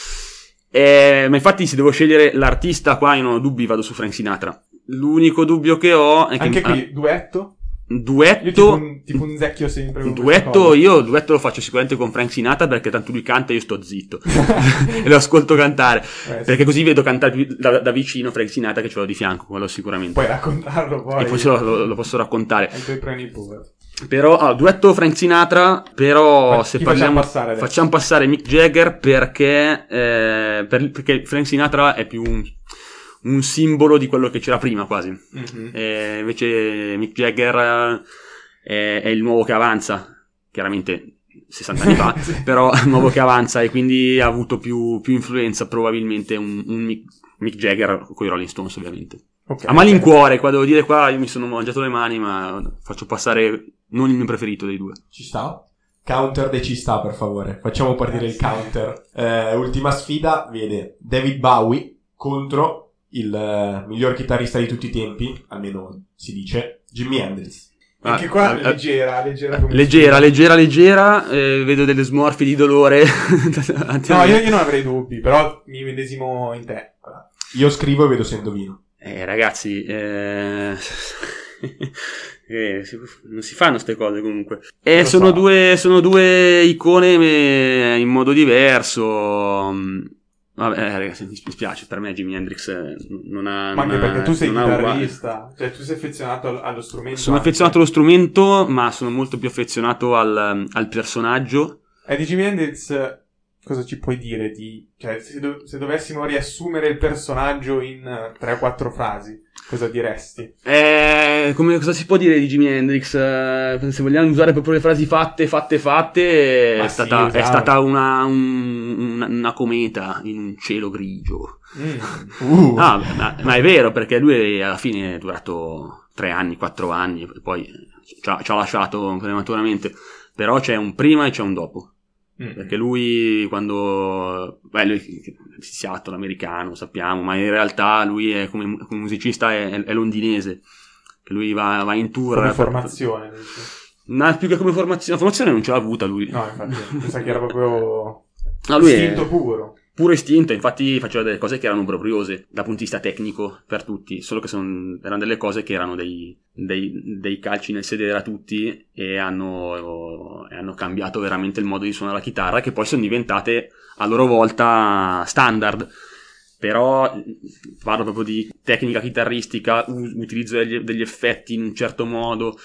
Eh, ma infatti se devo scegliere l'artista qua io non ho dubbi, vado su Frank Sinatra. L'unico dubbio che ho è che... Anche qui, ah, duetto? Duetto... tipo un, tipo un zecchio sempre. queste Duetto, io duetto lo faccio sicuramente con Frank Sinatra perché tanto lui canta e io sto zitto *laughs* e lo ascolto cantare Eh, sì. perché così vedo cantare da, da vicino Frank Sinatra che ce l'ho di fianco, quello sicuramente. Puoi raccontarlo poi. e poi lo, lo- posso raccontare. ai tuoi prenipoti. Però, ah, duetto Frank Sinatra, però Ma se parliamo... facciamo passare facciamo passare Mick Jagger perché, eh, per- perché Frank Sinatra è più un, un simbolo di quello che c'era prima quasi. Mhm. E invece Mick Jagger eh, è, è il nuovo che avanza, chiaramente 60 anni fa, *laughs* però è il nuovo che avanza e quindi ha avuto più, più influenza probabilmente un, un Mick, Mick Jagger con i Rolling Stones ovviamente. Ok. A malincuore, qua devo dire qua io mi sono mangiato le mani ma faccio passare non il mio preferito dei due. Ci sta? Counter de ci sta, per favore. Facciamo partire il counter. Eh, ultima sfida vede David Bowie contro il eh, miglior chitarrista di tutti i tempi, almeno si dice, Jimi Hendrix. Anche Ah, qua eh, leggera, leggera come Leggera, leggera, leggera, eh, vedo delle smorfie di dolore. *laughs* No, io, io non avrei dubbi, però mi medesimo in te. Io scrivo e vedo se indovino. Eh, ragazzi, eh... *laughs* eh, si- non si fanno queste cose comunque. Eh, sono, so. due, sono due icone in modo diverso. Vabbè, eh, ragazzi, mi spiace, per me Jimi Hendrix eh, non ha... Ma anche ha- perché tu sei chitarrista, cioè tu sei affezionato al- allo strumento. Sono anche. affezionato allo strumento, ma sono molto più affezionato al, al personaggio. E di Jimi Hendrix cosa ci puoi dire di... Cioè, se, do- se dovessimo riassumere il personaggio in 3-4 frasi, cosa diresti? Eh, come, cosa si può dire di Jimi Hendrix? Eh, se vogliamo usare proprio le frasi fatte, fatte, fatte, Ma è sì, stata, è stata una, un- una, una cometa in un cielo grigio. Mm. Uh, Ah, beh, ma, ma è vero, perché lui alla fine è durato tre anni, quattro anni, poi ci ha, ci ha lasciato prematuramente. Però c'è un prima e c'è un dopo. Mm. Perché lui quando... Beh, lui è Seattle, americano, sappiamo, ma in realtà lui è come, come musicista è, è londinese. Che lui va, va in tour... Come per- formazione? No, più che come formazione. La formazione non ce l'ha avuta lui. No, infatti, pensa che era proprio No, lui è istinto puro. Puro istinto, infatti faceva delle cose che erano propriose dal punto di vista tecnico per tutti, solo che son- erano delle cose che erano dei, dei- dei calci nel sedere a tutti e hanno, hanno cambiato veramente il modo di suonare la chitarra, che poi sono diventate a loro volta standard. Però parlo proprio di tecnica chitarristica, utilizzo degli, degli effetti in un certo modo.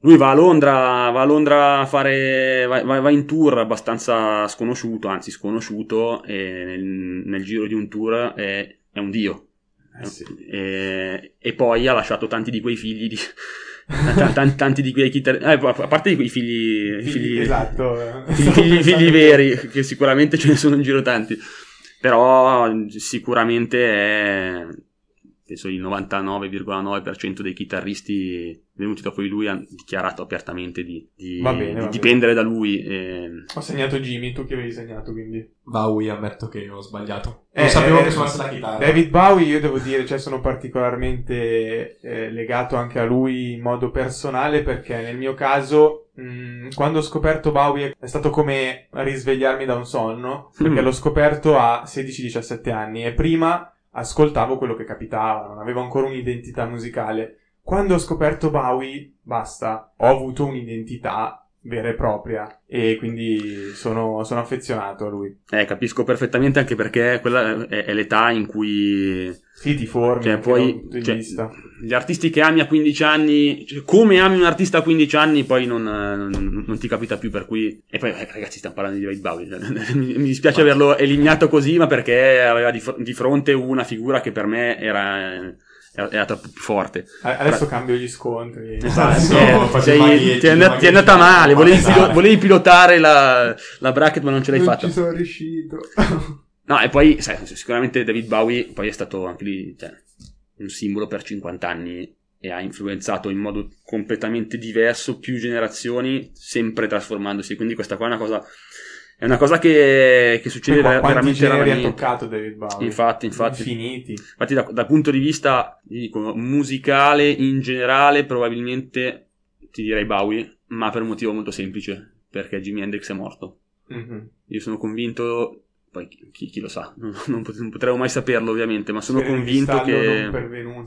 Lui va a Londra, va a Londra a fare, va, va- in tour abbastanza sconosciuto, anzi sconosciuto, e nel, nel giro di un tour è, è un dio. Eh sì. E, e poi ha lasciato tanti di quei figli di... t- t- tanti di quei chitarristi... a parte di quei figli... figli esatto. eh. figli, figli- figli veri, che sicuramente ce ne sono in giro tanti. Però sicuramente è, penso il 99,9% dei chitarristi venuti dopo di lui hanno dichiarato apertamente di, di- Va bene, di va dipendere da lui. e- Ho segnato Jimmy, tu che avevi segnato quindi? Bowie, ammetto che ho sbagliato. Eh, Non sapevo eh, che suonasse la chitarra. David Bowie, io devo dire, cioè, sono particolarmente eh, legato anche a lui in modo personale perché nel mio caso, mh, quando ho scoperto Bowie è stato come risvegliarmi da un sonno, *laughs* perché Mm. l'ho scoperto a 16-17 anni e prima ascoltavo quello che capitava, non avevo ancora un'identità musicale. Quando ho scoperto Bowie, basta, ho avuto un'identità vera e propria e quindi sono, sono affezionato a lui. Eh, capisco perfettamente anche perché quella è, è l'età in cui Sì, ti formi Cioè, poi cioè, gli artisti che ami a 15 anni, cioè, come ami un artista a 15 anni, poi non, eh, non- non ti capita più. Per cui, e poi, eh, ragazzi, stiamo parlando di David Bowie. cioè, *laughs* mi, mi dispiace averlo eliminato così, ma perché aveva di, di fronte una figura che per me era, era, troppo più forte. Adesso cambio gli scontri. Esatto, *laughs* i maglietti, ti, è andata, ti è andata male. Volevi, pilo- volevi pilotare la, la bracket, ma non ce l'hai non fatta. ci sono riuscito. No, e poi, sai, sicuramente David Bowie poi è stato anche lì cioè, un simbolo per 50 anni e ha influenzato in modo completamente diverso più generazioni, sempre trasformandosi. Quindi questa qua è una cosa, è una cosa che, che succede qua- veramente generi ha raramente. toccato David Bowie? Infatti, infatti. Infiniti. Infatti, da- dal punto di vista dico, musicale in generale, probabilmente ti direi Bowie, ma per un motivo molto semplice, perché Jimi Hendrix è morto. Mhm. Io sono convinto poi chi, chi lo sa, *laughs* non, non non potremo mai saperlo ovviamente, ma sono convinto che,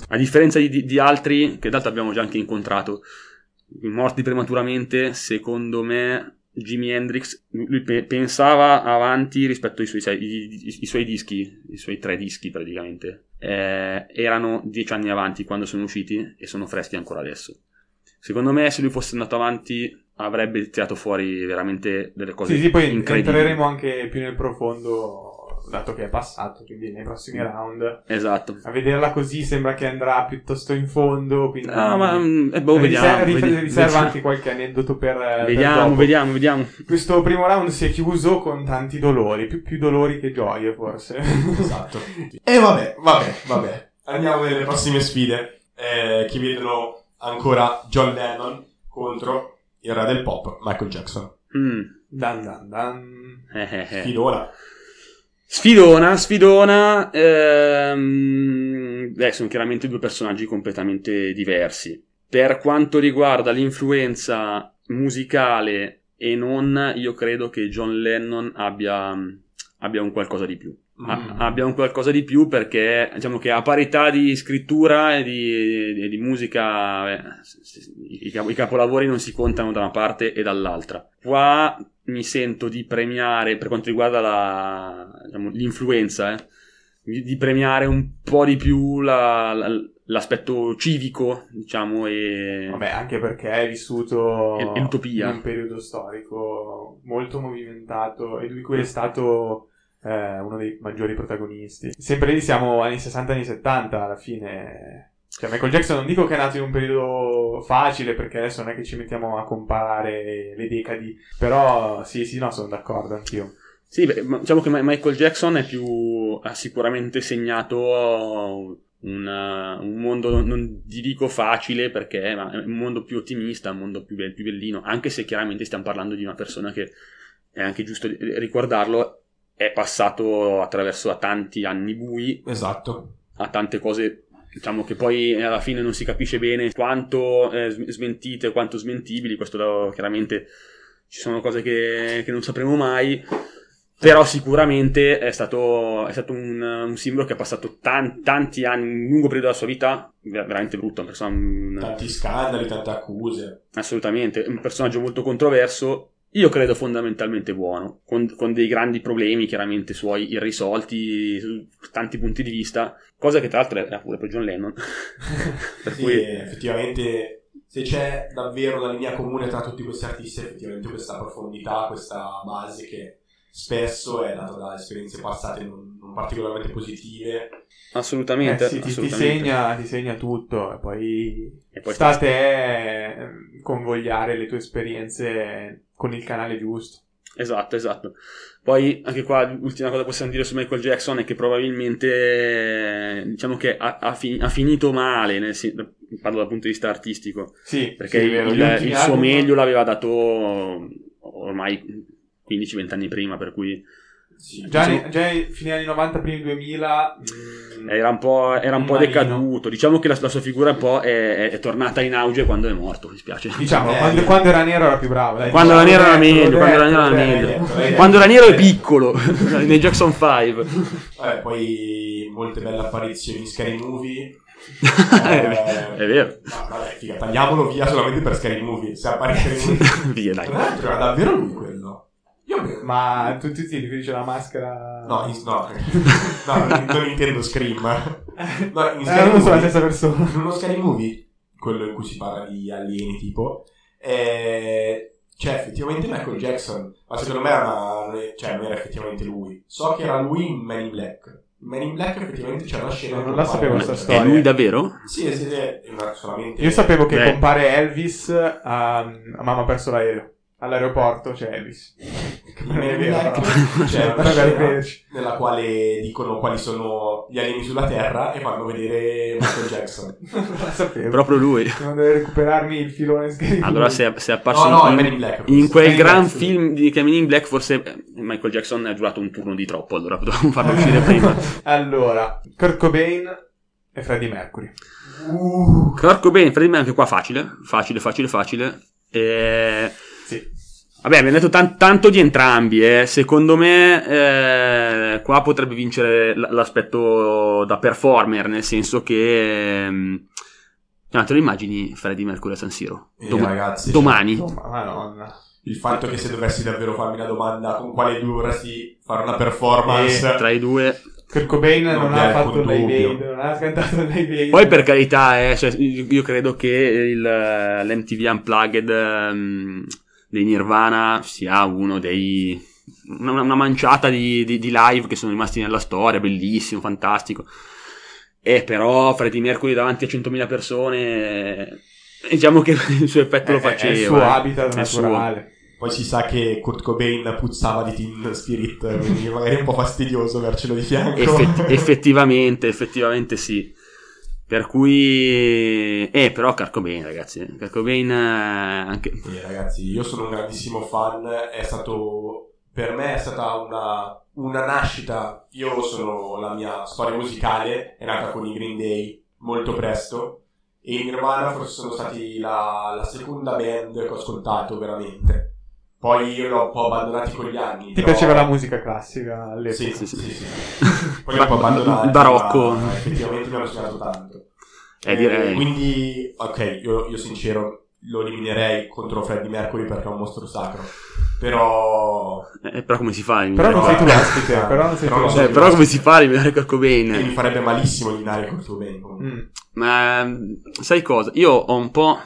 a differenza di, di- di altri, che d'altro abbiamo già anche incontrato, morti prematuramente, secondo me Jimi Hendrix lui pe- pensava avanti rispetto ai suoi, sei- i, i- suoi dischi, i suoi tre dischi praticamente, eh, erano dieci anni avanti quando sono usciti e sono freschi ancora adesso. Secondo me se lui fosse andato avanti avrebbe tirato fuori veramente delle cose Sì, sì, poi entreremo anche più nel profondo, dato che è passato, quindi nei prossimi round. Esatto. A vederla così sembra che andrà piuttosto in fondo, quindi... Ah, ma mm, eh, boh, Riser- vediamo. ris- vedi- riserva vediamo. anche qualche aneddoto per... per Vediamo, dopo. vediamo, vediamo. Questo primo round si è chiuso con tanti dolori, più, più dolori che gioie forse. Esatto. *laughs* E vabbè, vabbè, vabbè. Andiamo nelle prossime sfide eh, che vedono ancora John Lennon contro il re del pop, Michael Jackson. Mm. dan dan dan. Eh, eh, eh. Finora. Sfidona, sfidona. Ehm... Beh, sono chiaramente due personaggi completamente diversi. Per quanto riguarda l'influenza musicale e non, io credo che John Lennon abbia, abbia un qualcosa di più. A- Mm. abbia un qualcosa di più perché diciamo che a parità di scrittura e di, di- di musica eh, cap- i capolavori non si contano da una parte e dall'altra qua mi sento di premiare per quanto riguarda la, diciamo, l'influenza eh, di, premiare un po' di più la- la- l'aspetto civico diciamo e Vabbè, anche perché hai vissuto E- l'utopia. in un periodo storico molto movimentato e di cui è stato eh, uno dei maggiori protagonisti. Sempre lì siamo anni 60, anni 70 alla fine. Cioè, Michael Jackson non dico che è nato in un periodo facile perché adesso non è che ci mettiamo a comparare le decadi, però sì, sì, no, sono d'accordo anch'io. Sì, beh, diciamo che Michael Jackson è più, ha sicuramente segnato una- un mondo, non- non ti dico facile perché ma è un mondo più ottimista, un mondo più, be- più bellino, anche se chiaramente stiamo parlando di una persona che è anche giusto ri- ricordarlo, è passato attraverso a tanti anni bui, Esatto. a tante cose diciamo che poi alla fine non si capisce bene quanto eh, sm- smentite, quanto smentibili, questo da- chiaramente ci sono cose che, che non sapremo mai, però sicuramente è stato, è stato un, un simbolo che ha passato tan- tanti anni, un lungo periodo della sua vita, ver- veramente brutto, persona- Tanti scandali, tante accuse. assolutamente, un personaggio molto controverso, io credo fondamentalmente buono, con, con dei grandi problemi chiaramente suoi irrisolti su tanti punti di vista, cosa che tra l'altro era pure per John Lennon. *laughs* per Sì, cui effettivamente, se c'è davvero la linea comune tra tutti questi artisti, effettivamente questa profondità, questa base che spesso è data da esperienze passate non, non particolarmente positive. assolutamente, Eh sì, ti, ti assolutamente. segna, ti segna tutto e poi, E poi sta a te eh, convogliare le tue esperienze con il canale giusto. Esatto, esatto. Poi anche qua l'ultima cosa che possiamo dire su Michael Jackson è che probabilmente diciamo che ha, ha fi- ha finito male, nel sen- parlo dal punto di vista artistico, Sì, perché sì, il, ultimi il suo meglio l'aveva dato ormai 15-20 anni prima, per cui Sì, Già, diciamo- già fine anni 90, primi 2000... mm, era un po', era un Un po' decaduto. Diciamo che la, la sua figura un po' è, è- è tornata in auge quando è morto, mi spiace. Diciamo, Eh, quando, eh. quando era nero era più bravo. Dai, Quando era nero era meglio, quando era nero era meglio. Eh. Quando era nero è piccolo, *laughs* nei Jackson 5. Vabbè, poi molte belle apparizioni in Scary Movie. *laughs* è vero. No, vabbè, figa, tagliamolo via solamente per Scary Movie. Se appare Scary *laughs* Movie. Via, dai. Tra l'altro era davvero lui quello. Ma tu ti riferisci alla maschera... No, in- no, no, *laughs* non, intendo Scream. No, in Eh, non sono la stessa persona. in uno Scary Movie, quello in cui si parla di alieni tipo, eh, c'è effettivamente Michael Jackson, ma secondo me era una, cioè, non era effettivamente lui. So che era lui in Man in Black. Man in Black effettivamente c'è una scena... Non in la cui sapevo compare- sta È storia. lui davvero? Sì, sì, sì, solamente... Io sapevo che Beh. compare Elvis a, a Mamma ha perso l'aereo. All'aeroporto c'è Elvis. In Non è vero, no. c'è *laughs* una scena nella quale dicono quali sono gli alieni sulla Terra e fanno vedere Michael Jackson. *laughs* Non la sapevo. Proprio lui. Devo recuperarmi il filone Scary Allora, se è, se è apparso No, no, in, Men in Black, in quel gran Black, film di che Men in Black, forse eh, Michael Jackson ha giurato un turno di troppo. Allora potevamo farlo uscire *laughs* prima. Allora, Kurt Cobain e Freddie Mercury. Uh, Kurt Cobain, Freddie Mercury, anche qua facile. Facile, facile, facile. E... Sì. Vabbè, abbiamo detto tan- tanto di entrambi, eh. secondo me eh, qua potrebbe vincere l- l'aspetto da performer, nel senso che... ehm, no, te lo immagini Freddie Mercury a San Siro? Eh, Doma- ragazzi, domani? Oh, ma- Madonna. Il fatto che se dovessi davvero farmi la domanda con quale due vorresti fare una performance, Tra i due... Kurt Cobain Non non, ha fatto Live non ha cantato Live. Poi per carità, eh, cioè, io credo che il, eh, l'MTV Unplugged ehm, dei Nirvana sia uno dei... Una, una manciata di, di- di live che sono rimasti nella storia, bellissimo, fantastico. E però Freddie Mercury davanti a 100.000 persone, eh, diciamo che *laughs* il suo effetto È- lo faceva. È il suo eh. habitat naturale. poi si sa che Kurt Cobain puzzava di Teen Spirit, quindi magari è un po' fastidioso avercelo di fianco. Effetti- *laughs* effettivamente, effettivamente sì. Per cui... Eh, però Kurt Cobain, ragazzi. Kurt Cobain eh, anche... Sì, ragazzi, io sono un grandissimo fan, è stato per me è stata una, una nascita. Io sono la mia storia musicale, è nata con i Green Day molto presto e i Nirvana forse sono stati la, la seconda band che ho ascoltato veramente. Poi io l'ho un po' abbandonati con gli anni. Ti però- piaceva la musica classica all'epoca? Sì, Sì, sì, sì. sì. *laughs* Poi l'ho un po' abbandonati. Il barocco. ma effettivamente mi hanno segnato tanto. Eh, direi. Quindi, ok, io, io sincero lo eliminerei contro Freddie Mercury perché è un mostro sacro. Però. Eh, però come si fa? Però non sei tu l'ospite, però non sei tu Però non Eh, sei l'ospite. però come si fa a eliminare Kurt che mi Cobain? farebbe malissimo eliminare Kurt Cobain. Mm. Ma sai cosa? Io ho un po'.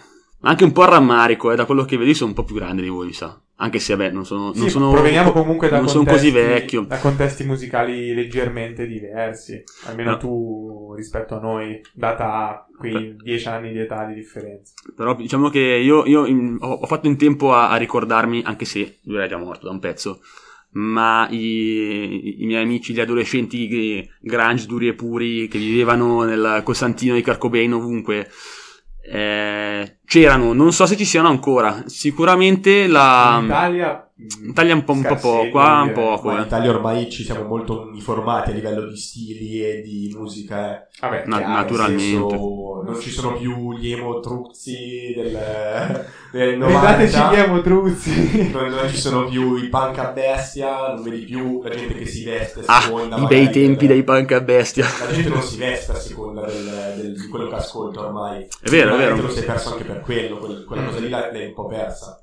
Anche un po' a rammarico, eh, da quello che vedi sono un po' più grande di voi, mi sa. Anche se, vabbè, non sono. Sì, non sono proveniamo comunque da non sono contesti, così vecchio. da contesti musicali leggermente diversi, almeno No. tu rispetto a noi, data quei dieci anni di età di differenza. Però diciamo che io, io in- ho, ho fatto in tempo a, a ricordarmi, anche se lui era già morto da un pezzo, ma i, i miei amici, gli adolescenti grunge duri e puri che vivevano nel costantino di Carcobain ovunque, eh, c'erano, non so se ci siano ancora, sicuramente la... in Italia, mm, in Italia un po', un po' poco, qua un poco. In eh. Italia ormai ci siamo molto uniformati a livello di stili e di musica. Eh. Vabbè, Na- chiaro, naturalmente. Senso, non ci sono più gli emo truzzi del, del 90. Ridateci truzzi. Non, non ci sono più i punk a bestia, non vedi più la gente che si veste a Ah, seconda. i magari bei tempi dei punk a bestia. La gente non si veste a seconda del, del- di quello che ascolta ormai. È vero, è Magari vero. te lo sei perso anche per quello, quel- quella cosa lì l'hai un po' persa.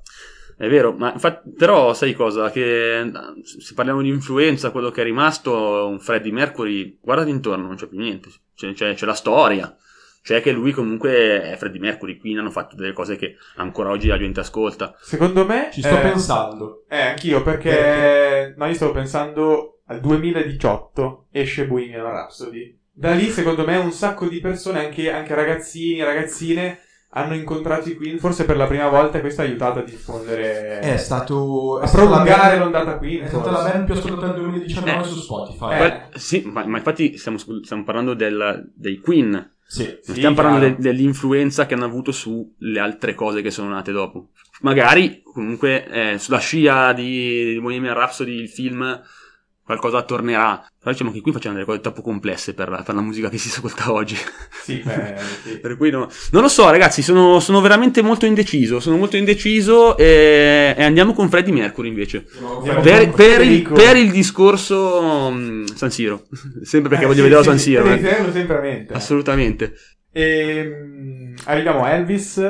È vero, ma infatti, però sai cosa? Che eh, se parliamo di influenza, quello che è rimasto è un Freddie Mercury, guardati intorno, non c'è più niente. C'è, c'è- c'è la storia. C'è che lui comunque è Freddie Mercury, quindi hanno fatto delle cose che ancora oggi la gente ascolta. Secondo me... Ci sto eh, pensando. Eh, anch'io, perché... Perché? No, io stavo pensando al 2018 esce Bohemian Rhapsody. Da lì, secondo me, un sacco di persone, anche, anche ragazzini e ragazzine, hanno incontrato i Queen. Forse per la prima volta questo ha aiutato a diffondere... È stato. A prolungare l'ondata Queen. È stata la band più ascoltata del 2019 Eh. su Spotify. Eh. Que- sì, ma, ma infatti stiamo, stiamo parlando del- dei Queen. Sì. Sì, stiamo parlando de- dell'influenza che hanno avuto sulle altre cose che sono nate dopo. Magari, comunque, eh, sulla scia di, di Bohemian Rhapsody, il film, qualcosa tornerà. Però diciamo che qui facciamo delle cose troppo complesse per per la musica che si ascolta oggi. Sì, beh, sì. *laughs* per cui no. Non lo so, ragazzi, sono, sono veramente molto indeciso. Sono molto indeciso e, e andiamo con Freddie Mercury invece. Andiamo Per, per il, per il discorso mm, San Siro. *laughs* Sempre perché Eh, voglio sì, vedere sì, San sì, Siro. devi eh. sempre a mente. Assolutamente. Ehm, arriviamo a Elvis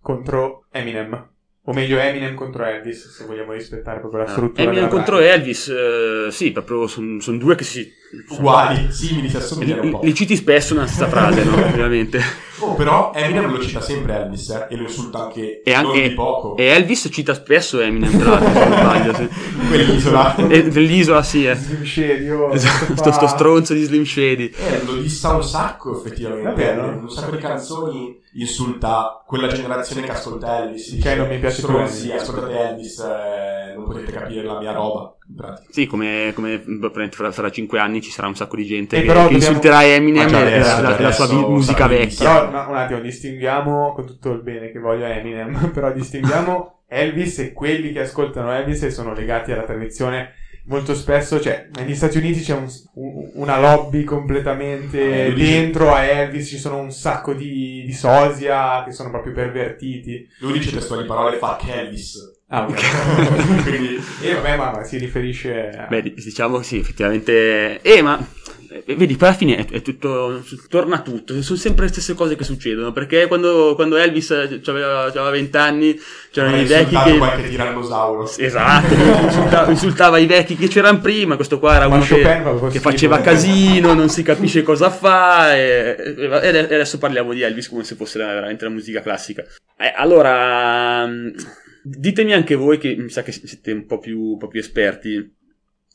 contro Eminem. O meglio, Eminem contro Elvis, se vogliamo rispettare proprio la struttura. Eminem contro. Elvis, eh, sì, proprio sono due che si... Uguali, simili, si assomigliano un po'. li citi spesso nella stessa frase, no? *laughs* Ovviamente. Oh, però Eminem lo cita sempre Elvis eh, e lo insulta anche, E, non anche, di poco. e Elvis cita spesso Eminem, tra l'altro, se non sbaglio. Sì. *laughs* Quell'isola. E dell'isola, sì, eh. Slim Shady, oh, *laughs* Esatto, questo sto, stronzo di Slim Shady. Eh, lo dissa un sacco effettivamente. Davvero? Un sacco di canzoni insulta quella generazione che ascolta Elvis. Dice, non mi piace più Stronzi, Elvis." ascoltate Elvis, eh, non potete capire la mia roba. Sì, come, come probabilmente fra, fra cinque anni ci sarà un sacco di gente E che, che dobbiamo- insulterà Eminem e adesso, la, la sua adesso vi- musica vecchia. Però, no, un attimo, distinguiamo, con tutto il bene che voglio a Eminem, *laughs* però distinguiamo Elvis e quelli che ascoltano Elvis e sono legati alla tradizione molto spesso, cioè, negli Stati Uniti c'è un- un- una lobby completamente Eh, lui dice- dentro a Elvis, ci sono un sacco di, di sosia che sono proprio pervertiti. Lui dice testuali parole fuck Elvis. Ah, ok. *laughs* Quindi... e vabbè, ma, si riferisce a... Beh, diciamo sì, effettivamente. Eh, ma eh, vedi, poi alla fine è, è tutto. torna tutto. Sono sempre le stesse cose che succedono. Perché quando, quando Elvis eh, aveva, 20 anni, c'erano Avrei i vecchi che. qualche tirannosauro. Esatto, insultava, insultava i vecchi che c'erano prima. Questo qua era Ma uno Chopin che, che faceva casino, non si capisce cosa fa. E, e adesso parliamo di Elvis come se fosse veramente la musica classica. Eh, allora, ditemi anche voi che mi sa che siete un po' più, un po' più esperti.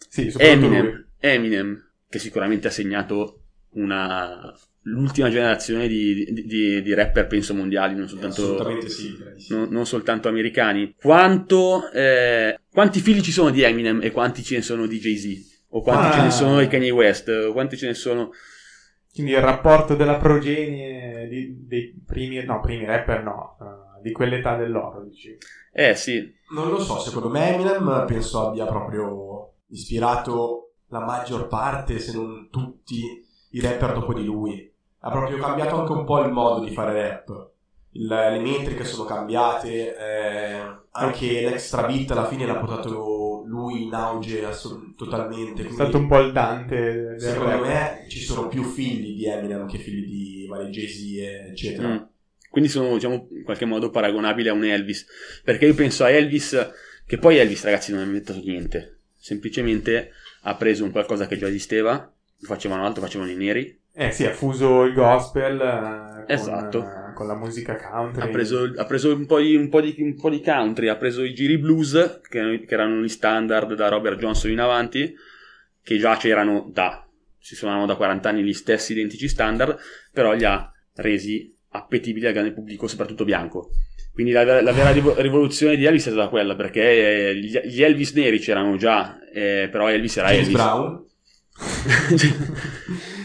Sì. Eminem, Eminem, che sicuramente ha segnato una, l'ultima generazione di, di- di- di rapper, penso, mondiali, non soltanto, sì. non, non soltanto americani. Quanto, eh, quanti figli ci sono di Eminem e quanti ce ne sono di Jay-Z? O quanti Ah. ce ne sono di Kanye West? O quanti ce ne sono... Quindi il rapporto della progenie dei primi, no, primi rapper no, eh, di quell'età dell'oro, dici. Eh sì, Non lo so, secondo me Eminem penso abbia proprio ispirato la maggior parte, se non tutti, i rapper dopo di lui. Ha proprio cambiato anche un po' il modo di fare rap. Il- le metriche sono cambiate, eh, anche l'extra beat alla fine l'ha portato lui in auge assolut- totalmente. È stato un po' il Dante del Secondo rap. me ci sono più figli di Eminem che figli di vari Jay-Z, eccetera. Mm. Quindi sono, diciamo, in qualche modo paragonabili a un Elvis. Perché io penso a Elvis, che poi Elvis, ragazzi, non ha inventato niente. Semplicemente ha preso un qualcosa che già esisteva, lo facevano altro, facevano i neri. Eh sì, ha fuso il gospel eh, con, Esatto. eh, con la musica country. Ha preso, ha preso un, po di, un, po di, un po' di country, ha preso i giri blues, che, che erano gli standard da Robert Johnson in avanti, che già c'erano da, si suonavano da 40 anni gli stessi identici standard, però li ha resi appetibili al grande pubblico, soprattutto bianco. Quindi la, la vera rivo- rivoluzione di Elvis è stata quella, perché eh, gli, gli Elvis neri c'erano già, eh, però Elvis era James Elvis. Brown. *laughs*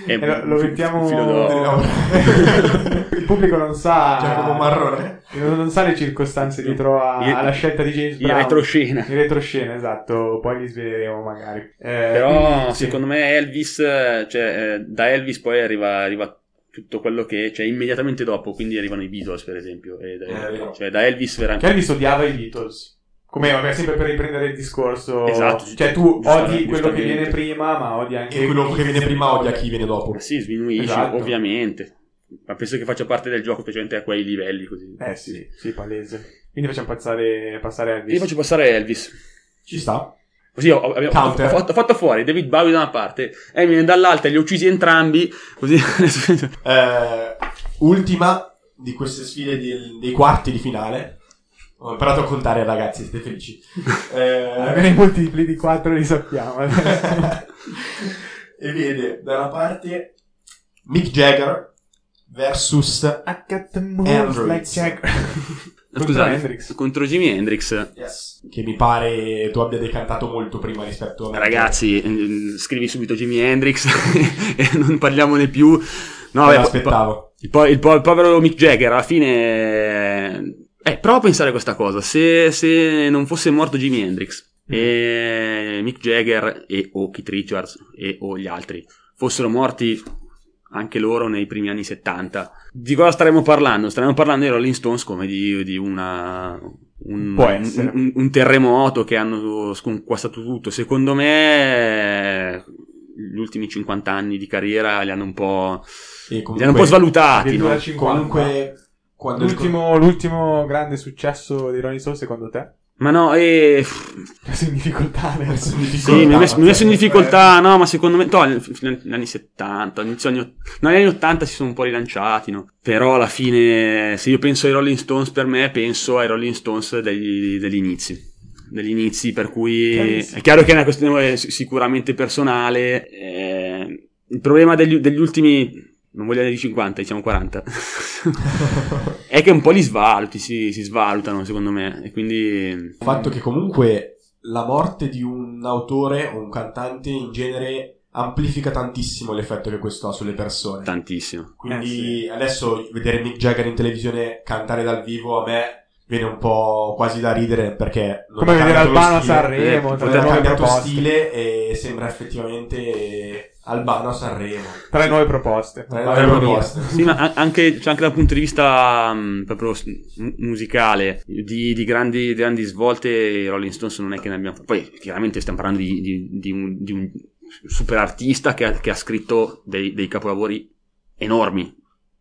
Eh, lo- mettiamo- un filo d'oro. *laughs* il pubblico non sa Giacomo Marrone. non, non sa le circostanze dietro a- Il- alla scelta di James In Brown retroscena. in retroscena esatto poi li sveleremo magari Eh, Però quindi, sì. secondo me Elvis, cioè eh, da Elvis poi arriva, arriva tutto quello che, cioè immediatamente dopo, quindi arrivano i Beatles per esempio, e da, Eh, cioè da Elvis che veramente... Elvis odiava i Beatles come vabbè sempre per riprendere il discorso Esatto, cioè tu odi quello che viene prima ma odi anche E quello che viene prima odia chi viene dopo. Sì, sminuisce, Esatto. ovviamente, ma penso che faccia parte del gioco, specialmente a quei livelli così. eh sì sì palese quindi facciamo passare, passare Elvis io faccio passare Elvis. Ci sta. Così ho, abbiamo- ho, Counter. fatto, ho fatto fuori David Bowie da una parte, Eminem dall'altra, li ho uccisi entrambi, così... *laughs* Eh, ultima di queste sfide di- dei quarti di finale. Ho imparato a contare, ragazzi, siete felici. *laughs* Eh, i multipli di 4 li sappiamo *laughs* e vede da una parte Mick Jagger versus Hendrix. like Scusate, Hendrix. contro Jimi Hendrix. che mi pare tu abbia decantato molto prima rispetto a me. Ragazzi, eh, scrivi subito Jimi Hendrix *laughs* e non parliamone più. No, Me vabbè, l'aspettavo. Il, po- il po- il povero Mick Jagger alla fine... Eh, prova a pensare a questa cosa. Se, se non fosse morto Jimi Hendrix e Mick Jagger e o Keith Richards e o gli altri fossero morti anche loro nei primi anni 70, di cosa staremmo parlando? Staremmo parlando dei Rolling Stones come di, di una... Un, un- un terremoto che hanno sconquastato tutto. Secondo me, gli ultimi 50 anni di carriera li hanno un po', E li comunque, hanno un po' svalutati. no? 50. comunque L'ultimo, l'ultimo grande successo di Ronnie Stone secondo te? Ma no, e... *laughs* Messo in difficoltà. Messo in Sì, mi ha messo, messo in Eh, difficoltà, no, ma secondo me, no, negli anni 70, inizio anni, no, negli anni 80 si sono un po' rilanciati, no? Però alla fine, se io penso ai Rolling Stones per me, penso ai Rolling Stones degli, degli inizi. Degli inizi, per cui Chiarissimo. è chiaro che è una questione sicuramente personale. eh, il problema degli, degli ultimi, non voglio dire di 50, diciamo 40, *laughs* è che un po' li svaluti, si, si svalutano secondo me. E quindi Il fatto che comunque la morte di un autore o un cantante in genere amplifica tantissimo l'effetto che questo ha sulle persone. tantissimo. Quindi Eh, sì. adesso vedere Mick Jagger in televisione cantare dal vivo a me viene un po' quasi da ridere perché non Come vedere Albano a Sanremo, ha nuove cambiato proposte. stile e sembra effettivamente Albano a Sanremo. Tre nuove proposte. Tre nuove proposte. Sì, ma anche, cioè anche dal punto di vista mh, proprio musicale, di, di grandi, grandi svolte, i Rolling Stones non è che ne abbiamo Poi, chiaramente, stiamo parlando di, di- di un, di un super artista che ha, che ha scritto dei, dei capolavori enormi.